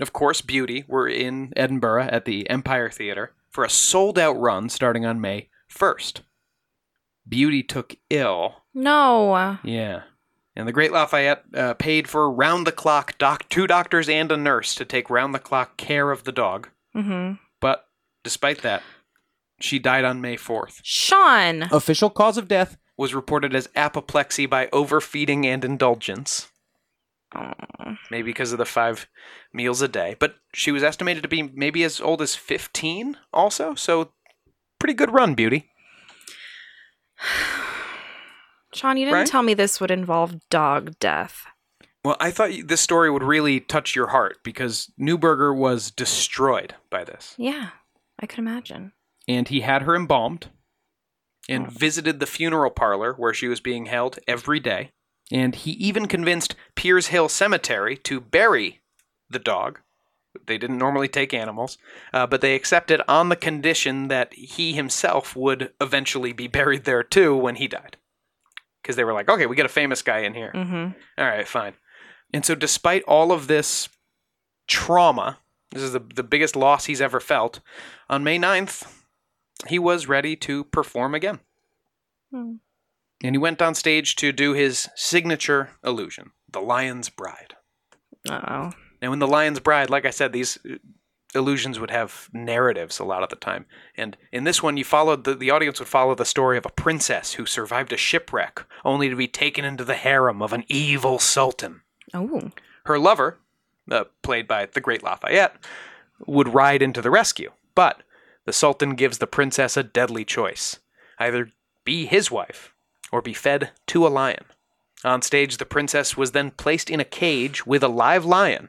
of course, Beauty were in Edinburgh at the Empire Theatre for a sold-out run starting on May 1st. Beauty took ill No. Yeah. And the Great Lafayette uh, paid for round the clock doc- two doctors and a nurse to take round the clock care of the dog. Mm-hmm. But despite that, she died on May 4th. Sean. Official cause of death was reported as apoplexy by overfeeding and indulgence, maybe because of the five meals a day. But she was estimated to be maybe as old as 15 also, so pretty good run, Beauty. Sean, you didn't Right? tell me this would involve dog death. Well, I thought this story would really touch your heart because Neuberger was destroyed by this. Yeah, I could imagine. and he had her embalmed and Oh. visited the funeral parlor where she was being held every day. And he even convinced Piershill Cemetery to bury the dog. They didn't normally take animals, uh, but they accepted on the condition that he himself would eventually be buried there too when he died. Because they were like, okay, we get a famous guy in here. Mm-hmm. All right, fine. And so, despite all of this trauma, this is the, the biggest loss he's ever felt, on May 9th, he was ready to perform again. Hmm. And he went on stage to do his signature illusion, The Lion's Bride. Oh. Now, in The Lion's Bride, like I said, these uh, illusions would have narratives a lot of the time. And in this one, you followed the, the audience would follow the story of a princess who survived a shipwreck, only to be taken into the harem of an evil sultan. Oh. Her lover, uh, played by the great Lafayette, would ride into the rescue. But the Sultan gives the princess a deadly choice either be his wife or be fed to a lion. On stage, the princess was then placed in a cage with a live lion,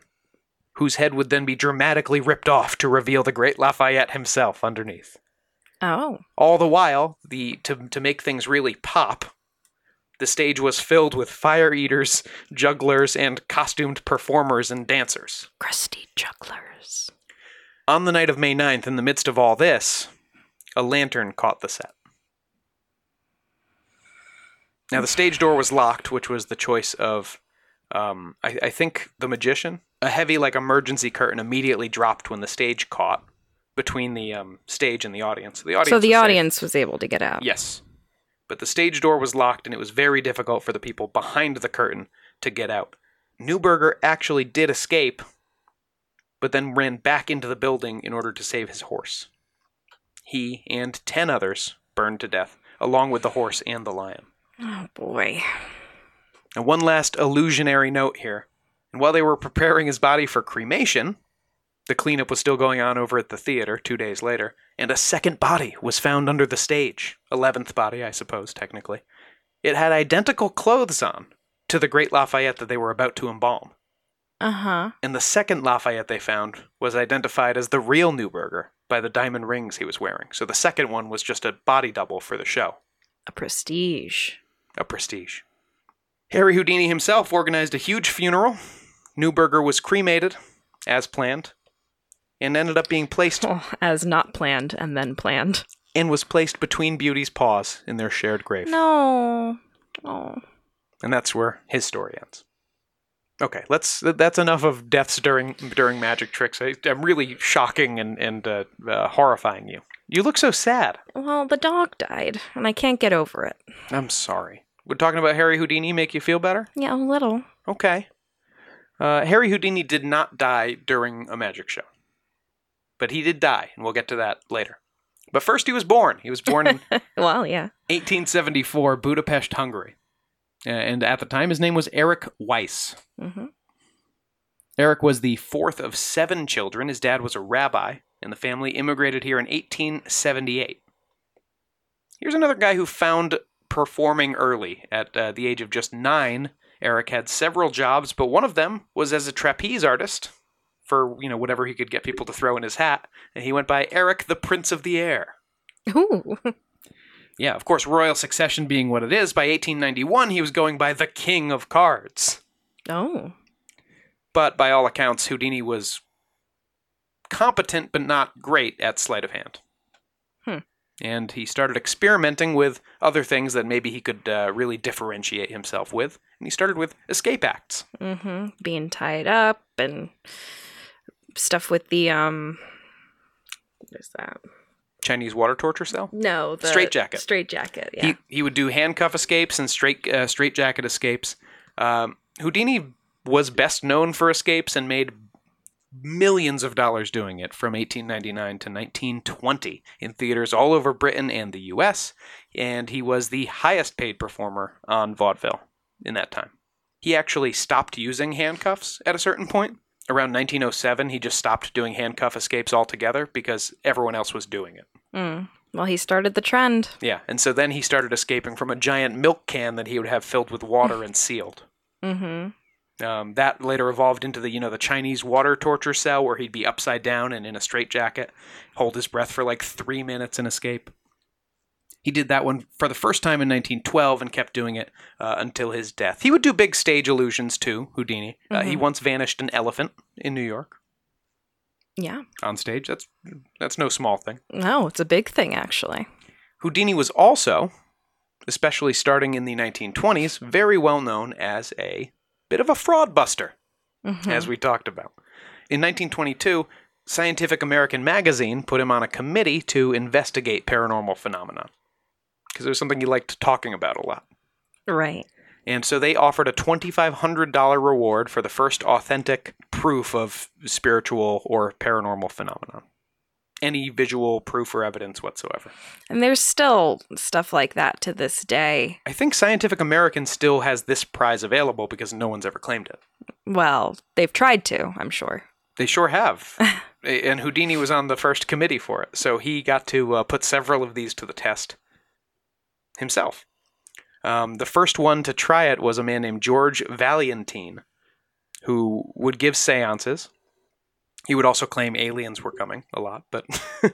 whose head would then be dramatically ripped off to reveal the great Lafayette himself underneath. Oh. All the while, the to, to make things really pop, the stage was filled with fire eaters, jugglers, and costumed performers and dancers. Crusty jugglers. On the night of May 9th, in the midst of all this, a lantern caught the set. Now, the stage door was locked, which was the choice of, um, I, I think, the magician. A heavy, like, emergency curtain immediately dropped when the stage caught between the um, stage and the audience. The audience So the was safe. audience was able to get out. Yes. But the stage door was locked and it was very difficult for the people behind the curtain to get out. Neuberger actually did escape, but then ran back into the building in order to save his horse. He and ten others burned to death, along with the horse and the lion. Oh boy. And one last illusionary note here. And while they were preparing his body for cremation, the cleanup was still going on over at the theater two days later, and a second body was found under the stage. Eleventh body, I suppose, technically. It had identical clothes on to the great Lafayette that they were about to embalm. Uh huh. And the second Lafayette they found was identified as the real Neuberger by the diamond rings he was wearing. So the second one was just a body double for the show. A prestige. a prestige. Harry Houdini himself organized a huge funeral. Neuberger was cremated, as planned, and ended up being placed Well, (laughs) as not planned and then planned. and was placed between Beauty's paws in their shared grave. No. Oh. And that's where his story ends. Okay, let's. That's enough of deaths during during magic tricks. I, I'm really shocking and and uh, uh, horrifying you. You look so sad. Well, the dog died, and I can't get over it. I'm sorry. Would talking about Harry Houdini make you feel better? Yeah, a little. Okay. Uh, Harry Houdini did not die during a magic show, but he did die, and we'll get to that later. But first, he was born. He was born in (laughs) Well, yeah. 1874, Budapest, Hungary, and at the time, his name was Eric Weiss. hmm Eric was the fourth of seven children. His dad was a rabbi, and the family immigrated here in 1878. Here's another guy who found performing early. At uh, the age of just nine, Eric had several jobs, but one of them was as a trapeze artist for you know whatever he could get people to throw in his hat, and he went by Eric the Prince of the Air. Ooh. (laughs) Yeah, of course, royal succession being what it is, by 1891 he was going by the King of Cards. Oh. But by all accounts, Houdini was competent but not great at sleight of hand. And he started experimenting with other things that maybe he could uh, really differentiate himself with. And he started with escape acts. hmm Being tied up and stuff with the um. What is that? Chinese water torture cell. No, the Straitjacket. Straight jacket. Yeah. He, he would do handcuff escapes and straight uh, straitjacket escapes. Um, Houdini was best known for escapes and made millions of dollars doing it from 1899 to 1920 in theaters all over Britain and the US, and he was the highest paid performer on vaudeville in that time. He actually stopped using handcuffs at a certain point. Around 1907, he just stopped doing handcuff escapes altogether because everyone else was doing it. Mm. Well, he started the trend. Yeah, and so then he started escaping from a giant milk can that he would have filled with water (laughs) and sealed. Mm-hmm. Um, that later evolved into the you know the Chinese water torture cell where he'd be upside down and in a straitjacket, hold his breath for like three minutes and escape. He did that one for the first time in 1912 and kept doing it uh, until his death. He would do big stage illusions too, Houdini. Uh, he once vanished an elephant in New York Yeah. on stage. That's that's no small thing. No, it's a big thing actually. Houdini was also, especially starting in the 1920s, very well known as a bit of a fraud buster, mm-hmm. as we talked about. In 1922, Scientific American magazine put him on a committee to investigate paranormal phenomena because it was something he liked talking about a lot. Right. And so they offered a $2,500 reward for the first authentic proof of spiritual or paranormal phenomenon. Any visual proof or evidence whatsoever. And there's still stuff like that to this day. I think Scientific American still has this prize available because no one's ever claimed it. Well, they've tried to, I'm sure. They sure have. (laughs) and Houdini was on the first committee for it, so he got to uh, put several of these to the test himself. Um, the first one to try it was a man named George Valiantine, who would give seances. He would also claim aliens were coming a lot, but (laughs)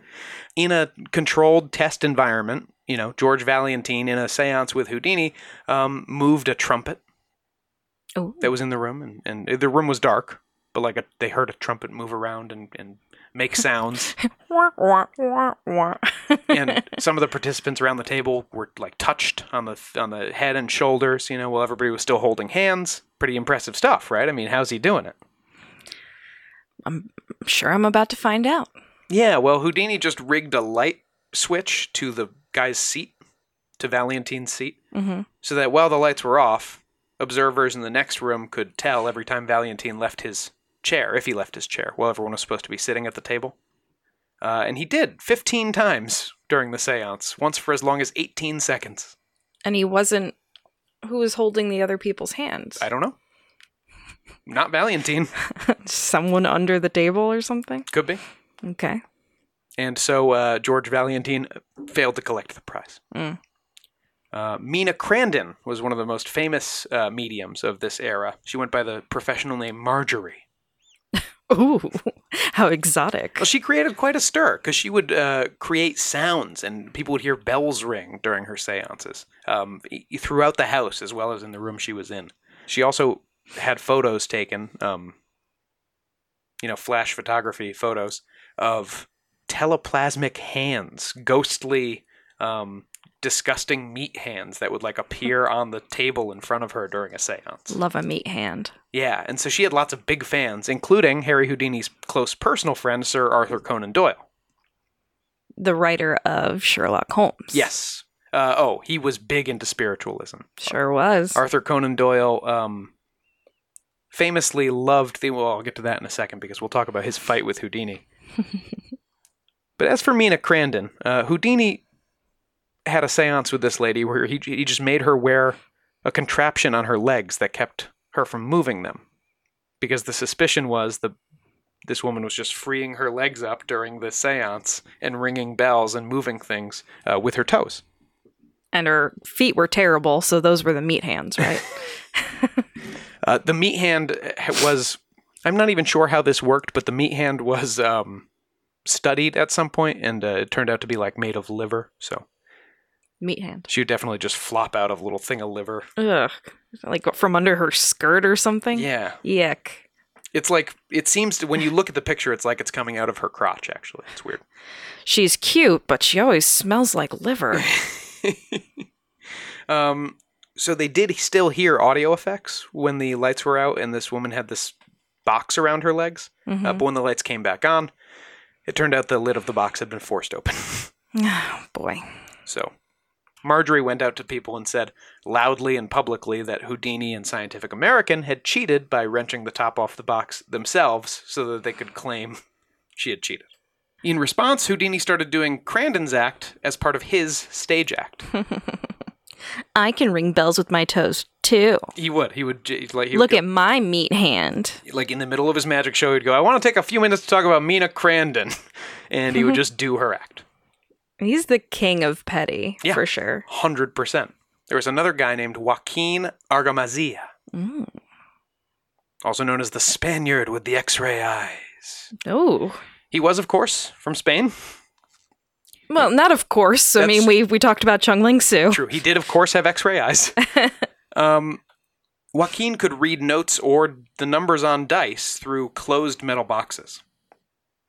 in a controlled test environment, you know, George Valiantine in a seance with Houdini um, moved a trumpet Oh, that was in the room, and, and the room was dark, but like a, they heard a trumpet move around and, and make sounds. (laughs) (laughs) and some of the participants around the table were like touched on the on the head and shoulders, you know, while everybody was still holding hands. Pretty impressive stuff, right? I mean, how's he doing it? I'm sure I'm about to find out. Yeah, well, Houdini just rigged a light switch to the guy's seat, to Valiantine's seat, hmm so that while the lights were off, observers in the next room could tell every time Valiantine left his chair, if he left his chair, while everyone was supposed to be sitting at the table. Uh, and he did 15 times during the seance, once for as long as 18 seconds. And he wasn't. Who was holding the other people's hands? I don't know. Not Valiantine. (laughs) Someone under the table or something? Could be. Okay. And so uh, George Valiantine failed to collect the prize. Mm. Uh, Mina Crandon was one of the most famous uh, mediums of this era. She went by the professional name Marjorie. (laughs) Ooh, (laughs) how exotic. Well, she created quite a stir because she would uh, create sounds and people would hear bells ring during her seances um, throughout the house as well as in the room she was in. She also had photos taken, um, you know, flash photography photos of teleplasmic hands, ghostly, um, disgusting meat hands that would like appear (laughs) on the table in front of her during a seance. Love a meat hand. Yeah, and so she had lots of big fans, including Harry Houdini's close personal friend, Sir Arthur Conan Doyle. The writer of Sherlock Holmes. Yes. Uh, oh, he was big into spiritualism. Sure was. Arthur Conan Doyle um, famously loved the. Well, I'll get to that in a second because we'll talk about his fight with Houdini. (laughs) but as for Mina Crandon, uh, Houdini had a seance with this lady where he, he just made her wear a contraption on her legs that kept her from moving them. Because the suspicion was the this woman was just freeing her legs up during the seance and ringing bells and moving things uh, with her toes. and her feet were terrible, so those were the meat hands, right? (laughs) Uh, the meat hand was. I'm not even sure how this worked, but the meat hand was um, studied at some point, and uh, it turned out to be like made of liver. So meat hand. she would definitely just flop out of a little thing of liver. Ugh. Like from under her skirt or something? Yeah, Yuck. it's like it seems to when you look at the picture, it's like it's coming out of her crotch. Actually, it's weird. She's cute, but she always smells like liver. (laughs) Um, so they did still hear audio effects when the lights were out, and this woman had this box around her legs. Uh, but when the lights came back on, it turned out the lid of the box had been forced open. (laughs) (sighs) oh, boy. So Marjorie went out to people and said loudly and publicly that Houdini and Scientific American had cheated by wrenching the top off the box themselves so that they could claim (laughs) she had cheated. In response, Houdini started doing Crandon's act as part of his stage act. (laughs) I can ring bells with my toes, too. He would. He would j- like he Look would at my meat hand. like in the middle of his magic show. He'd go, "I want to take a few minutes to talk about Mina Crandon," (laughs) and he would just do her act. He's the king of petty, Yeah. for sure. Hundred percent. There was another guy named Joaquin Argamasilla, Mm. also known as the Spaniard with the X-ray eyes. Oh. He was, of course, from Spain. Well, not of course. I mean, we we talked about Chung Ling Soo. True. He did, of course, have X-ray eyes. (laughs) um, Joaquin could read notes or the numbers on dice through closed metal boxes.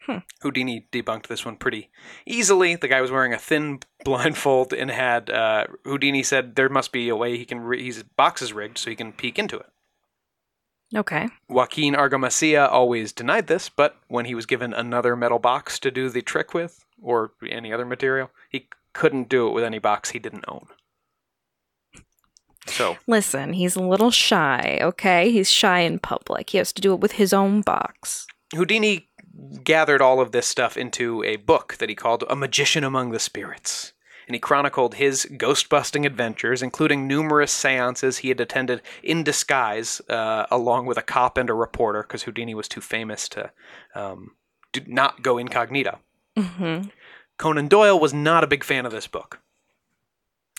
Hmm. Houdini debunked this one pretty easily. The guy was wearing a thin blindfold and had uh, Houdini said there must be a way he can. Re- his box is rigged so he can peek into it. Okay. Joaquin Argamasilla always denied this, but when he was given another metal box to do the trick with, or any other material, he couldn't do it with any box he didn't own. So, Listen, he's a little shy, okay? He's shy in public. He has to do it with his own box. Houdini gathered all of this stuff into a book that he called A Magician Among the Spirits. And he chronicled his ghost busting adventures, including numerous seances he had attended in disguise, uh, along with a cop and a reporter, because Houdini was too famous to um, do not go incognito. Hmm Conan Doyle was not a big fan of this book.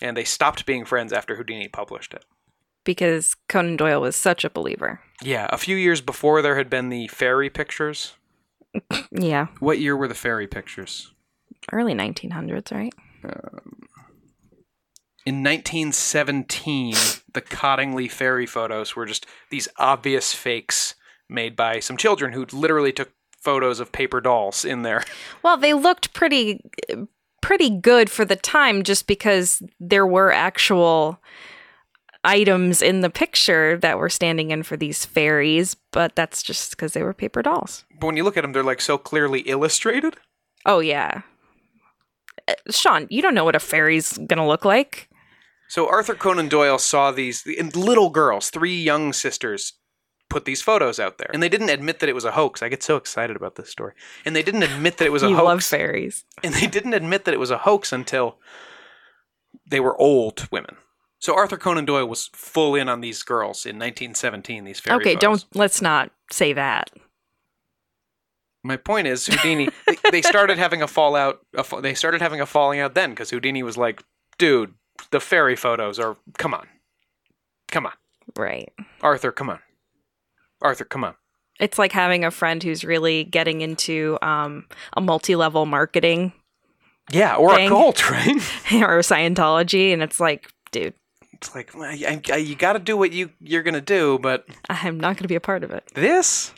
And they stopped being friends after Houdini published it. Because Conan Doyle was such a believer. Yeah, a few years before there had been the fairy pictures (laughs) Yeah, What year were the fairy pictures? early 1900s, right? In 1917, the Cottingley fairy photos were just these obvious fakes made by some children who literally took photos of paper dolls in there. (laughs) Well, they looked pretty pretty good for the time just because there were actual items in the picture that were standing in for these fairies, but that's just because they were paper dolls. But when you look at them, they're like so clearly illustrated. Oh yeah. Uh, Sean, you don't know what a fairy's gonna look like. So Arthur Conan Doyle saw these little girls, three young sisters, put these photos out there, and they didn't admit that it was a hoax. I get so excited about this story, and they didn't admit that it was a (laughs) you hoax. love fairies. and they didn't admit that it was a hoax until they were old women. So Arthur Conan Doyle was full in on these girls in 1917. These fairy okay, photos. don't let's not say that. My point is Houdini. they, they started having a fallout. A, fa- they started having a falling out then because Houdini was like, "Dude, the fairy photos are. Come on, come on, Right. Arthur, come on, Arthur, come on." It's like having a friend who's really getting into um, a multi-level marketing Yeah, or Thing. a cult, (laughs) right? (laughs) or Scientology, and it's like, dude, It's like well, I, I, you got to do what you you're gonna do, but I'm not going to be a part of it. this.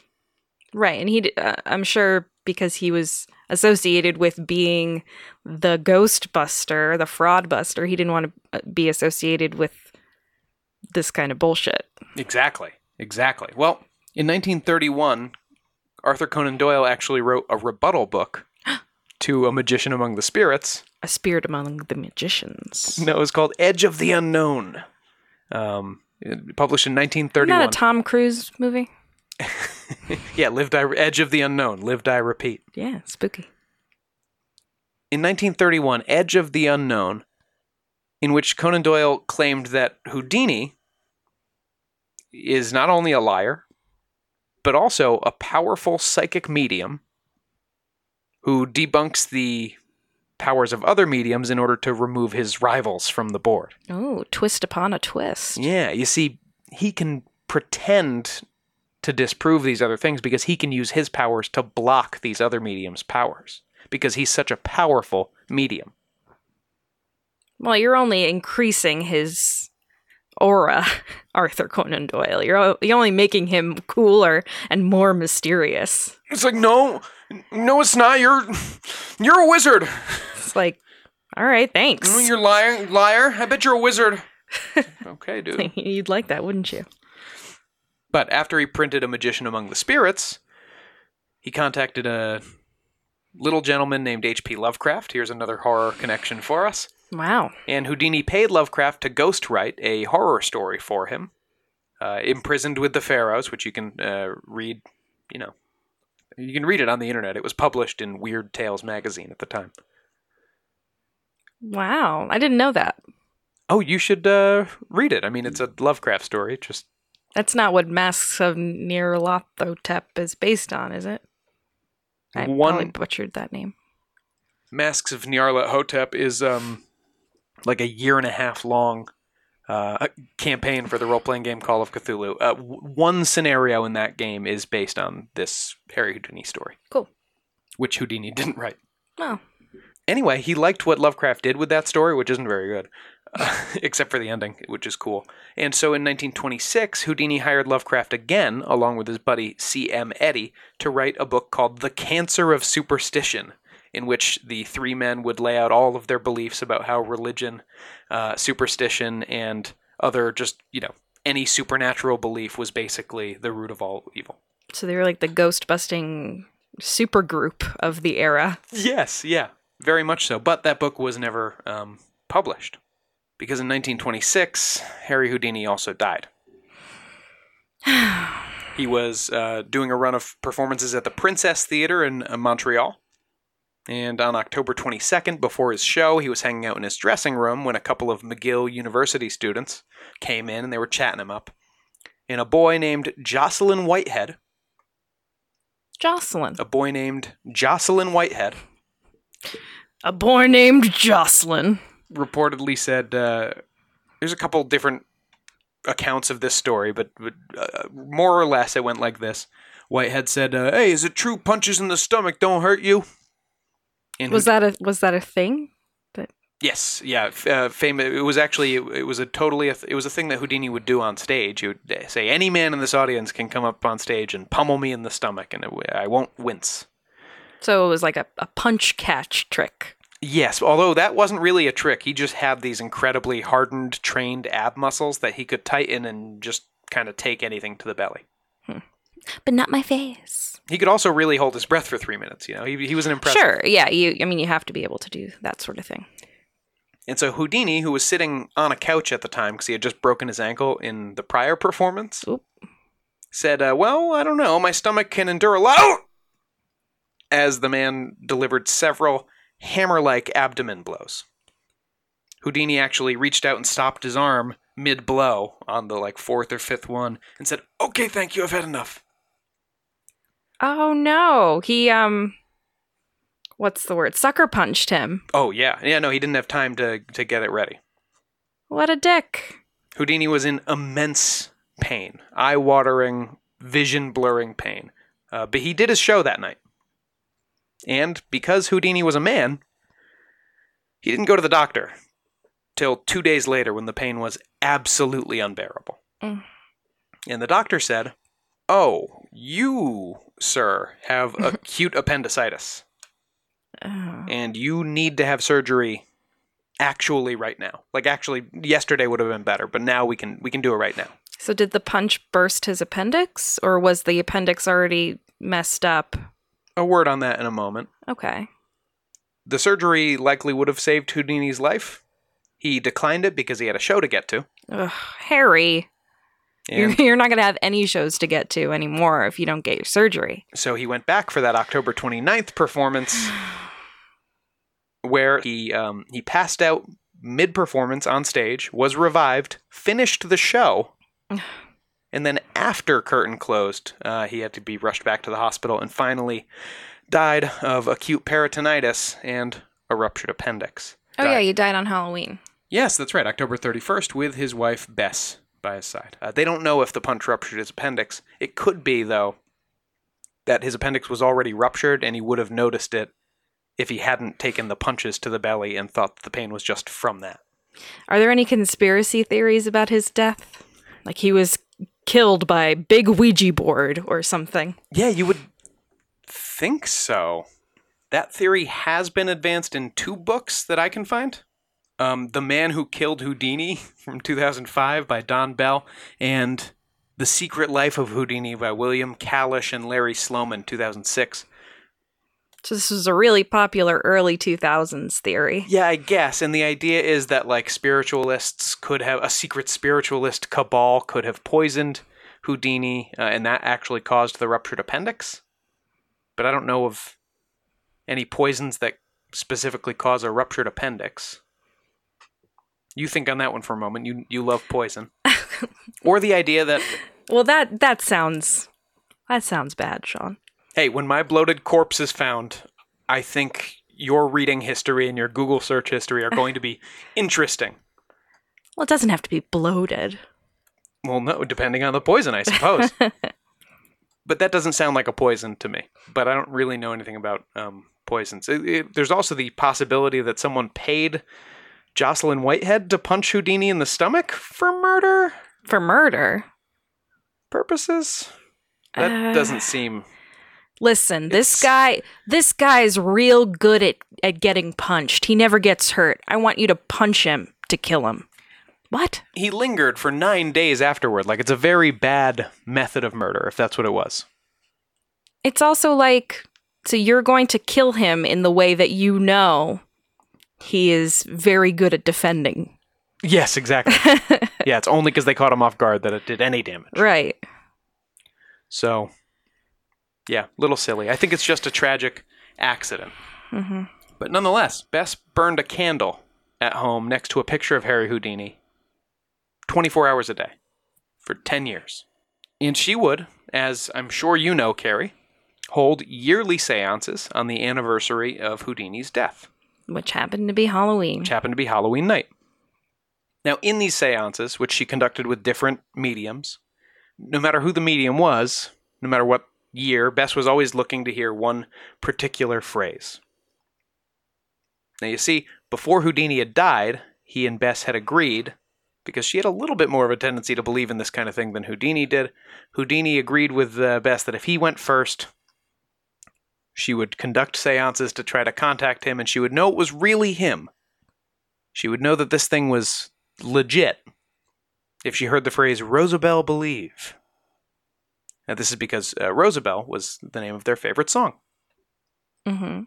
Right, and he, uh, I'm sure, because he was associated with being the Ghostbuster, the fraud buster, he didn't want to be associated with this kind of bullshit. Exactly. Exactly. Well, in 1931, Arthur Conan Doyle actually wrote a rebuttal book (gasps) to A Magician Among the Spirits. A spirit among the magicians. (laughs) No, it was called Edge of the Unknown. Um, published in Isn't 1931. a Tom Cruise movie? (laughs) yeah, Live Die Edge of the Unknown. Live Die Repeat. Yeah, spooky. In 1931, Edge of the Unknown, in which Conan Doyle claimed that Houdini is not only a liar, but also a powerful psychic medium who debunks the powers of other mediums in order to remove his rivals from the board. Oh, twist upon a twist. Yeah, you see, he can pretend to disprove these other things because he can use his powers to block these other mediums' powers because he's such a powerful medium. Well, you're only increasing his Uh, aura, (laughs) Arthur Conan Doyle. You're, you're only making him cooler and more mysterious. It's like, no, no, it's not. You're, you're a wizard. It's like, all right, thanks. No, You're liar, liar. I bet you're a wizard. (laughs) okay, dude. (laughs) You'd like that, wouldn't you? But after he printed A Magician Among the Spirits, he contacted a little gentleman named H.P. Lovecraft. Here's another horror connection for us. Wow. And Houdini paid Lovecraft to ghostwrite a horror story for him, uh, Imprisoned with the Pharaohs, which you can uh, read, you know, you can read it on the internet. It was published in Weird Tales magazine at the time. Wow. I didn't know that. Oh, you should uh, read it. I mean, it's a Lovecraft story. Just That's not what Masks of Nyarlathotep is based on, is it? I One- probably butchered that name. Masks of Nyarlathotep is um like a year and a half long uh, campaign for the role playing game Call of Cthulhu. Uh, w- one scenario in that game is based on this Harry Houdini story, Cool. which Houdini didn't write. Oh, Anyway, he liked what Lovecraft did with that story, which isn't very good, uh, (laughs) except for the ending, which is cool. And so in 1926, Houdini hired Lovecraft again, along with his buddy C.M. Eddy, to write a book called The Cancer of Superstition, in which the three men would lay out all of their beliefs about how religion, uh, superstition, and other just, you know, any supernatural belief was basically the root of all evil. so they were like the ghost busting super group of the era. Yes, yeah, very much so. But that book was never um, published because in 1926, Harry Houdini also died. (sighs) he was uh, doing a run of performances at the Princess Theater in uh, Montreal. And on October 22nd, before his show, he was hanging out in his dressing room when a couple of McGill University students came in and they were chatting him up. And a boy named Jocelyn Whitehead, Jocelyn. a boy named Jocelyn Whitehead, A boy named Jocelyn. reportedly said uh, there's a couple different accounts of this story, but, but uh, more or less it went like this. Whitehead said, uh, "Hey, is it true punches in the stomach don't hurt you?" Was that a was that a thing? That Yes, yeah, uh, famous. It was actually it, it was a totally a th- it was a thing that Houdini would do on stage. He would uh, say, "Any man in this audience can come up on stage and pummel me in the stomach, and it, I won't wince." so it was like a, a punch catch trick. Yes, although that wasn't really a trick. He just had these incredibly hardened, trained ab muscles that he could tighten and just kind of take anything to the belly. But not my face. He could also really hold his breath for three minutes. You know, he, he was an impressive. Sure, yeah. You, I mean, you have to be able to do that sort of thing. And so Houdini, who was sitting on a couch at the time because he had just broken his ankle in the prior performance, Oop. said, uh, Well, I don't know. My stomach can endure a lot. As the man delivered several hammer like abdomen blows. Houdini actually reached out and stopped his arm mid blow on the like fourth or fifth one and said, Okay, thank you. I've had enough. Oh no, he um, what's the word? Sucker punched him. Oh, yeah. Yeah, no, he didn't have time to, to get it ready. What a dick. Houdini was in immense pain, eye watering, vision blurring pain. Uh, but he did his show that night. And because Houdini was a man, he didn't go to the doctor till two days later when the pain was absolutely unbearable. Mm. And the doctor said, Oh, you, sir, have (laughs) acute appendicitis, Oh. and you need to have surgery actually right now. Like actually yesterday would have been better, but now we can we can do it right now. So did the punch burst his appendix, or was the appendix already messed up? A word on that in a moment. Okay. The surgery likely would have saved Houdini's life. He declined it because he had a show to get to. Ugh, Harry, you're, (laughs) you're not going to have any shows to get to anymore if you don't get your surgery. so he went back for that October 29th performance (sighs) where he um, he passed out mid performance on stage, was revived, finished the show, (sighs) and then after curtain closed, uh, he had to be rushed back to the hospital and finally died of acute peritonitis and a ruptured appendix. Oh Died- yeah, you died on Halloween. Yes, that's right. October 31st with his wife Bess by his side. Uh, they don't know if the punch ruptured his appendix. It could be, though, that his appendix was already ruptured and he would have noticed it if he hadn't taken the punches to the belly and thought the pain was just from that. Are there any conspiracy theories about his death? Like he was killed by big Ouija board or something. Yeah, you would think so. That theory has been advanced in two books that I can find. Um, the Man Who Killed Houdini (laughs) from 2005 by Don Bell and The Secret Life of Houdini by William Kalush and Larry Sloman 2006. So this was a really popular early 2000s theory. Yeah, I guess. And the idea is that like spiritualists could have a secret spiritualist cabal could have poisoned Houdini, uh, and that actually caused the ruptured appendix. But I don't know of any poisons that specifically cause a ruptured appendix. You think on that one for a moment. You you love poison, (laughs) or the idea that Well, that that sounds that sounds bad, Sean. hey, when my bloated corpse is found, I think your reading history and your Google search history are going to be (laughs) interesting. Well, it doesn't have to be bloated. Well, no, depending on the poison, I suppose. (laughs) but that doesn't sound like a poison to me. But I don't really know anything about um, poisons. It, it, there's also the possibility that someone paid Jocelyn Whitehead to punch Houdini in the stomach for murder For murder. purposes. That Uh, doesn't seem. Listen, this guy this guy's real good at, at getting punched. He never gets hurt. I want you to punch him to kill him. What? He lingered for nine days afterward. Like it's a very bad method of murder, if that's what it was. It's also like so you're going to kill him in the way that you know he is very good at defending. Yes, exactly. (laughs) yeah, it's only because they caught him off guard that it did any damage. Right. So, yeah, little silly. I think it's just a tragic accident. hmm But nonetheless, Bess burned a candle at home next to a picture of Harry Houdini 24 hours a day for 10 years. And she would, as I'm sure you know, Carrie, hold yearly seances on the anniversary of Houdini's death, Which happened to be Halloween. which happened to be Halloween night. Now, in these seances, which she conducted with different mediums, no matter who the medium was, no matter what year, Bess was always looking to hear one particular phrase. Now, you see, before Houdini had died, he and Bess had agreed, because she had a little bit more of a tendency to believe in this kind of thing than Houdini did. Houdini agreed with uh, Bess that if he went first, she would conduct seances to try to contact him, and she would know it was really him. She would know that this thing was legit if she heard the phrase Rosabelle believe. Now, this is because uh, Rosabelle was the name of their favorite song. Mm-hmm.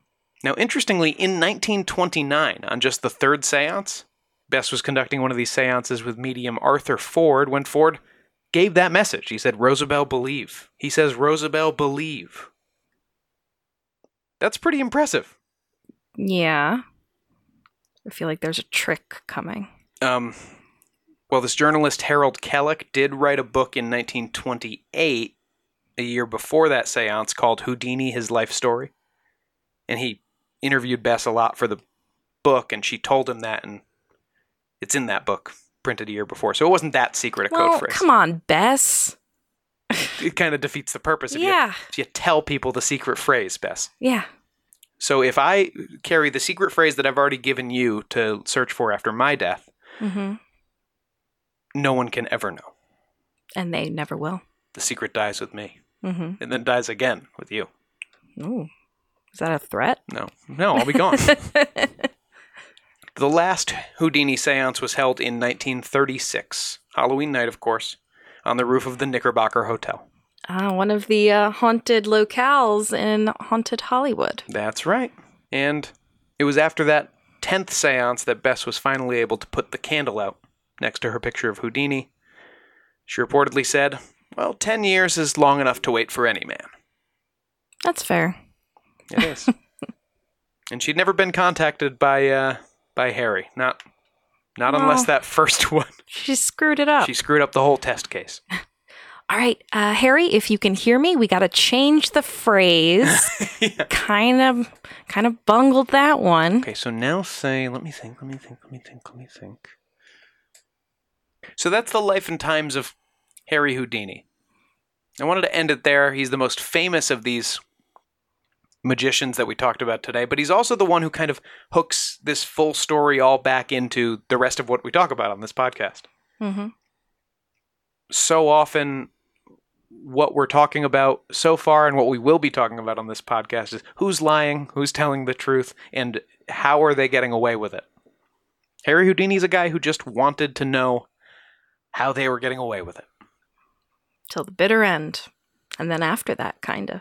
Now, interestingly, in 1929, on just the third seance, Bess was conducting one of these seances with medium Arthur Ford when Ford gave that message. He said, Rosabelle believe. He says, Rosabelle believe. That's pretty impressive. Yeah. I feel like there's a trick coming. Um, well, this journalist Harold Kellock did write a book in 1928, a year before that seance, called Houdini His Life Story. And he interviewed Bess a lot for the book, and she told him that, and it's in that book, printed a year before. So it wasn't that secret a well, code phrase. come on, Bess. (laughs) It kind of defeats the purpose if, Yeah. you, you tell people the secret phrase, Bess. Yeah. So if I carry the secret phrase that I've already given you to search for after my death, Mm-hmm. no one can ever know. And they never will. The secret dies with me, Mm-hmm. and then dies again with you. Ooh. Is that a threat? No, no, I'll be gone. (laughs) the last Houdini seance was held in 1936, Halloween night, of course, on the roof of the Knickerbocker Hotel. Ah, one of the uh, haunted locales in haunted Hollywood. That's right. And it was after that 10th seance that Bess was finally able to put the candle out next to her picture of Houdini. She reportedly said, Well, 10 years is long enough to wait for any man. That's fair. It is. (laughs) and she'd never been contacted by uh, by Harry. Not not unless that first (laughs) one. She screwed it up. She screwed up the whole test case. All right, uh, Harry, if you can hear me, we got to change the phrase. (laughs) Kind of, kind of bungled that one. Okay, so now say, let me think, let me think, let me think, let me think. So that's the life and times of Harry Houdini. I wanted to end it there. He's the most famous of these magicians that we talked about today, but he's also the one who kind of hooks this full story all back into the rest of what we talk about on this podcast. Mm-hmm. So often, what we're talking about so far and what we will be talking about on this podcast is who's lying, who's telling the truth, and how are they getting away with it. Harry Houdini's a guy who just wanted to know how they were getting away with it. Till the bitter end. And then after that, kind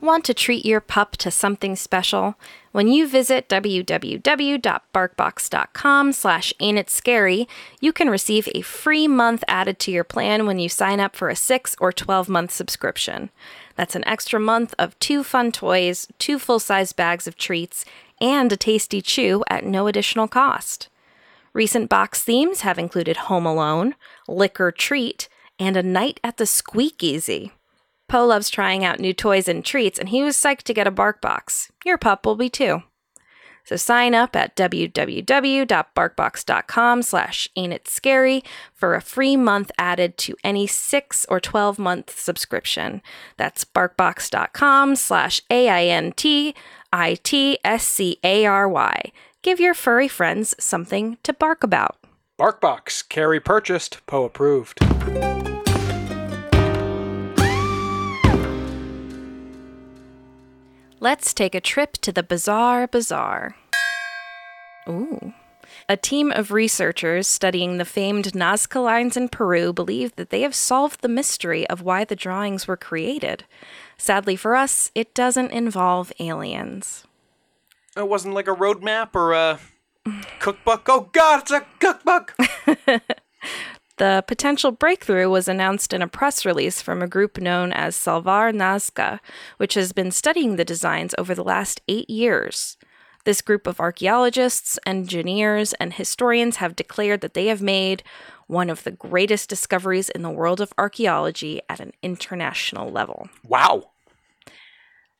Want to treat your pup to something special? When you visit www.barkbox.com slash ain't scary, you can receive a free month added to your plan when you sign up for a 6 or 12 month subscription. That's an extra month of two fun toys, two full-size bags of treats, and a tasty chew at no additional cost. Recent box themes have included Home Alone, Liquor Treat, and A Night at the Squeakeasy. Poe loves trying out new toys and treats, and he was psyched to get a bark box. Your pup will be too. So sign up at www.barkbox.com slash ain't it scary for a free month added to any 6 or 12 month subscription. That's barkbox.com slash A-I-N-T-I-T-S-C-A-R-Y. Give your furry friends something to bark about. Barkbox, Carrie purchased, Poe approved. Let's take a trip to the Bizarre Bazaar. Ooh. A team of researchers studying the famed Nazca lines in Peru believe that they have solved the mystery of why the drawings were created. Sadly for us, it doesn't involve aliens. It wasn't like a roadmap or a cookbook. Oh God, it's a cookbook. (laughs) The potential breakthrough was announced in a press release from a group known as Salvar Nazca, which has been studying the designs over the last eight years. This group of archaeologists, engineers, and historians have declared that they have made one of the greatest discoveries in the world of archaeology at an international level. Wow.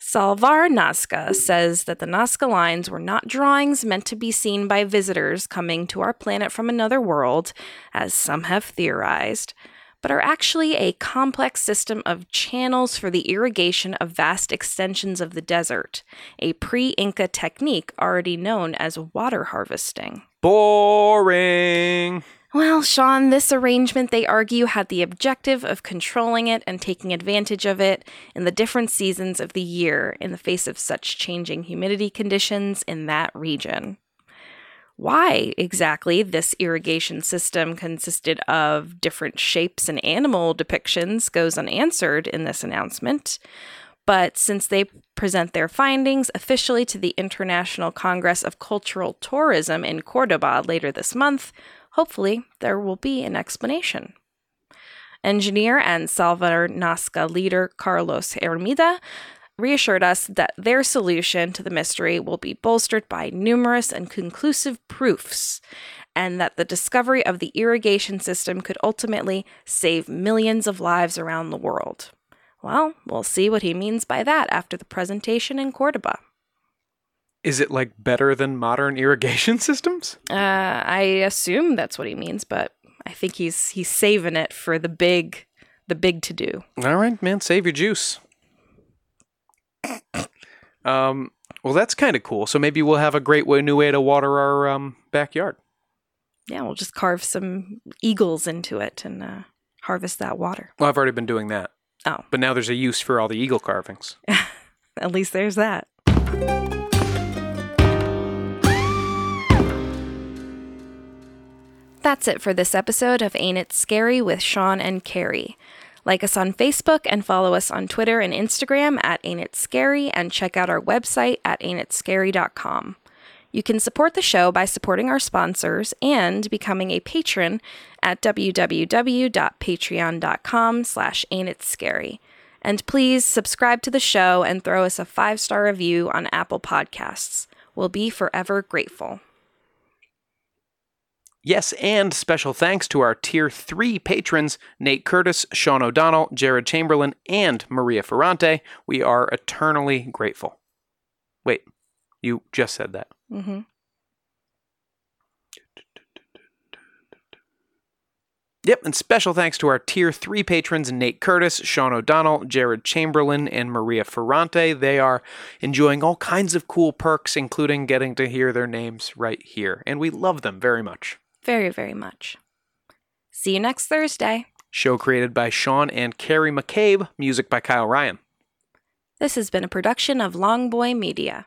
Salvar Nazca says that the Nazca lines were not drawings meant to be seen by visitors coming to our planet from another world, as some have theorized, but are actually a complex system of channels for the irrigation of vast extensions of the desert, a pre Inca technique already known as water harvesting. Boring. Well, Sean, this arrangement, they argue, had the objective of controlling it and taking advantage of it in the different seasons of the year in the face of such changing humidity conditions in that region. Why exactly this irrigation system consisted of different shapes and animal depictions goes unanswered in this announcement. But since they present their findings officially to the International Congress of Cultural Tourism in Cordoba later this month, hopefully there will be an explanation. Engineer and Salvar Nazca leader Carlos Hermida reassured us that their solution to the mystery will be bolstered by numerous and conclusive proofs, and that the discovery of the irrigation system could ultimately save millions of lives around the world. Well, we'll see what he means by that after the presentation in Cordoba. Is it like better than modern irrigation (laughs) systems? Uh, I assume that's what he means, but I think he's he's saving it for the big the big to do. All right, man, save your juice. Um, well, that's kind of cool. So maybe we'll have a great way, new way to water our um, backyard. Yeah, we'll just carve some eagles into it and uh, harvest that water. Well, I've already been doing that, Oh, but now there's a use for all the eagle carvings. (laughs) at least there's that. That's it for this episode of Ain't It Scary with Sean and Carrie. Like us on Facebook and follow us on Twitter and Instagram at Ain't It Scary and check out our website at ain'titscary.com. You can support the show by supporting our sponsors and becoming a patron at www.patreon.com slash ain'titscary. And please subscribe to the show and throw us a five-star review on Apple Podcasts. We'll be forever grateful. Yes, and special thanks to our Tier 3 patrons Nate Curtis, Sean O'Donnell, Jared Chamberlain, and Maria Ferrante. We are eternally grateful. Wait, you just said that. Mm-hmm. Yep, and special thanks to our Tier 3 patrons Nate Curtis, Sean O'Donnell, Jared Chamberlain, and Maria Ferrante. They are enjoying all kinds of cool perks, including getting to hear their names right here, and we love them very much. Very, very much. See you next Thursday. Show created by Sean and Carrie McCabe, music by Kyle Ryan. This has been a production of Longboy Media.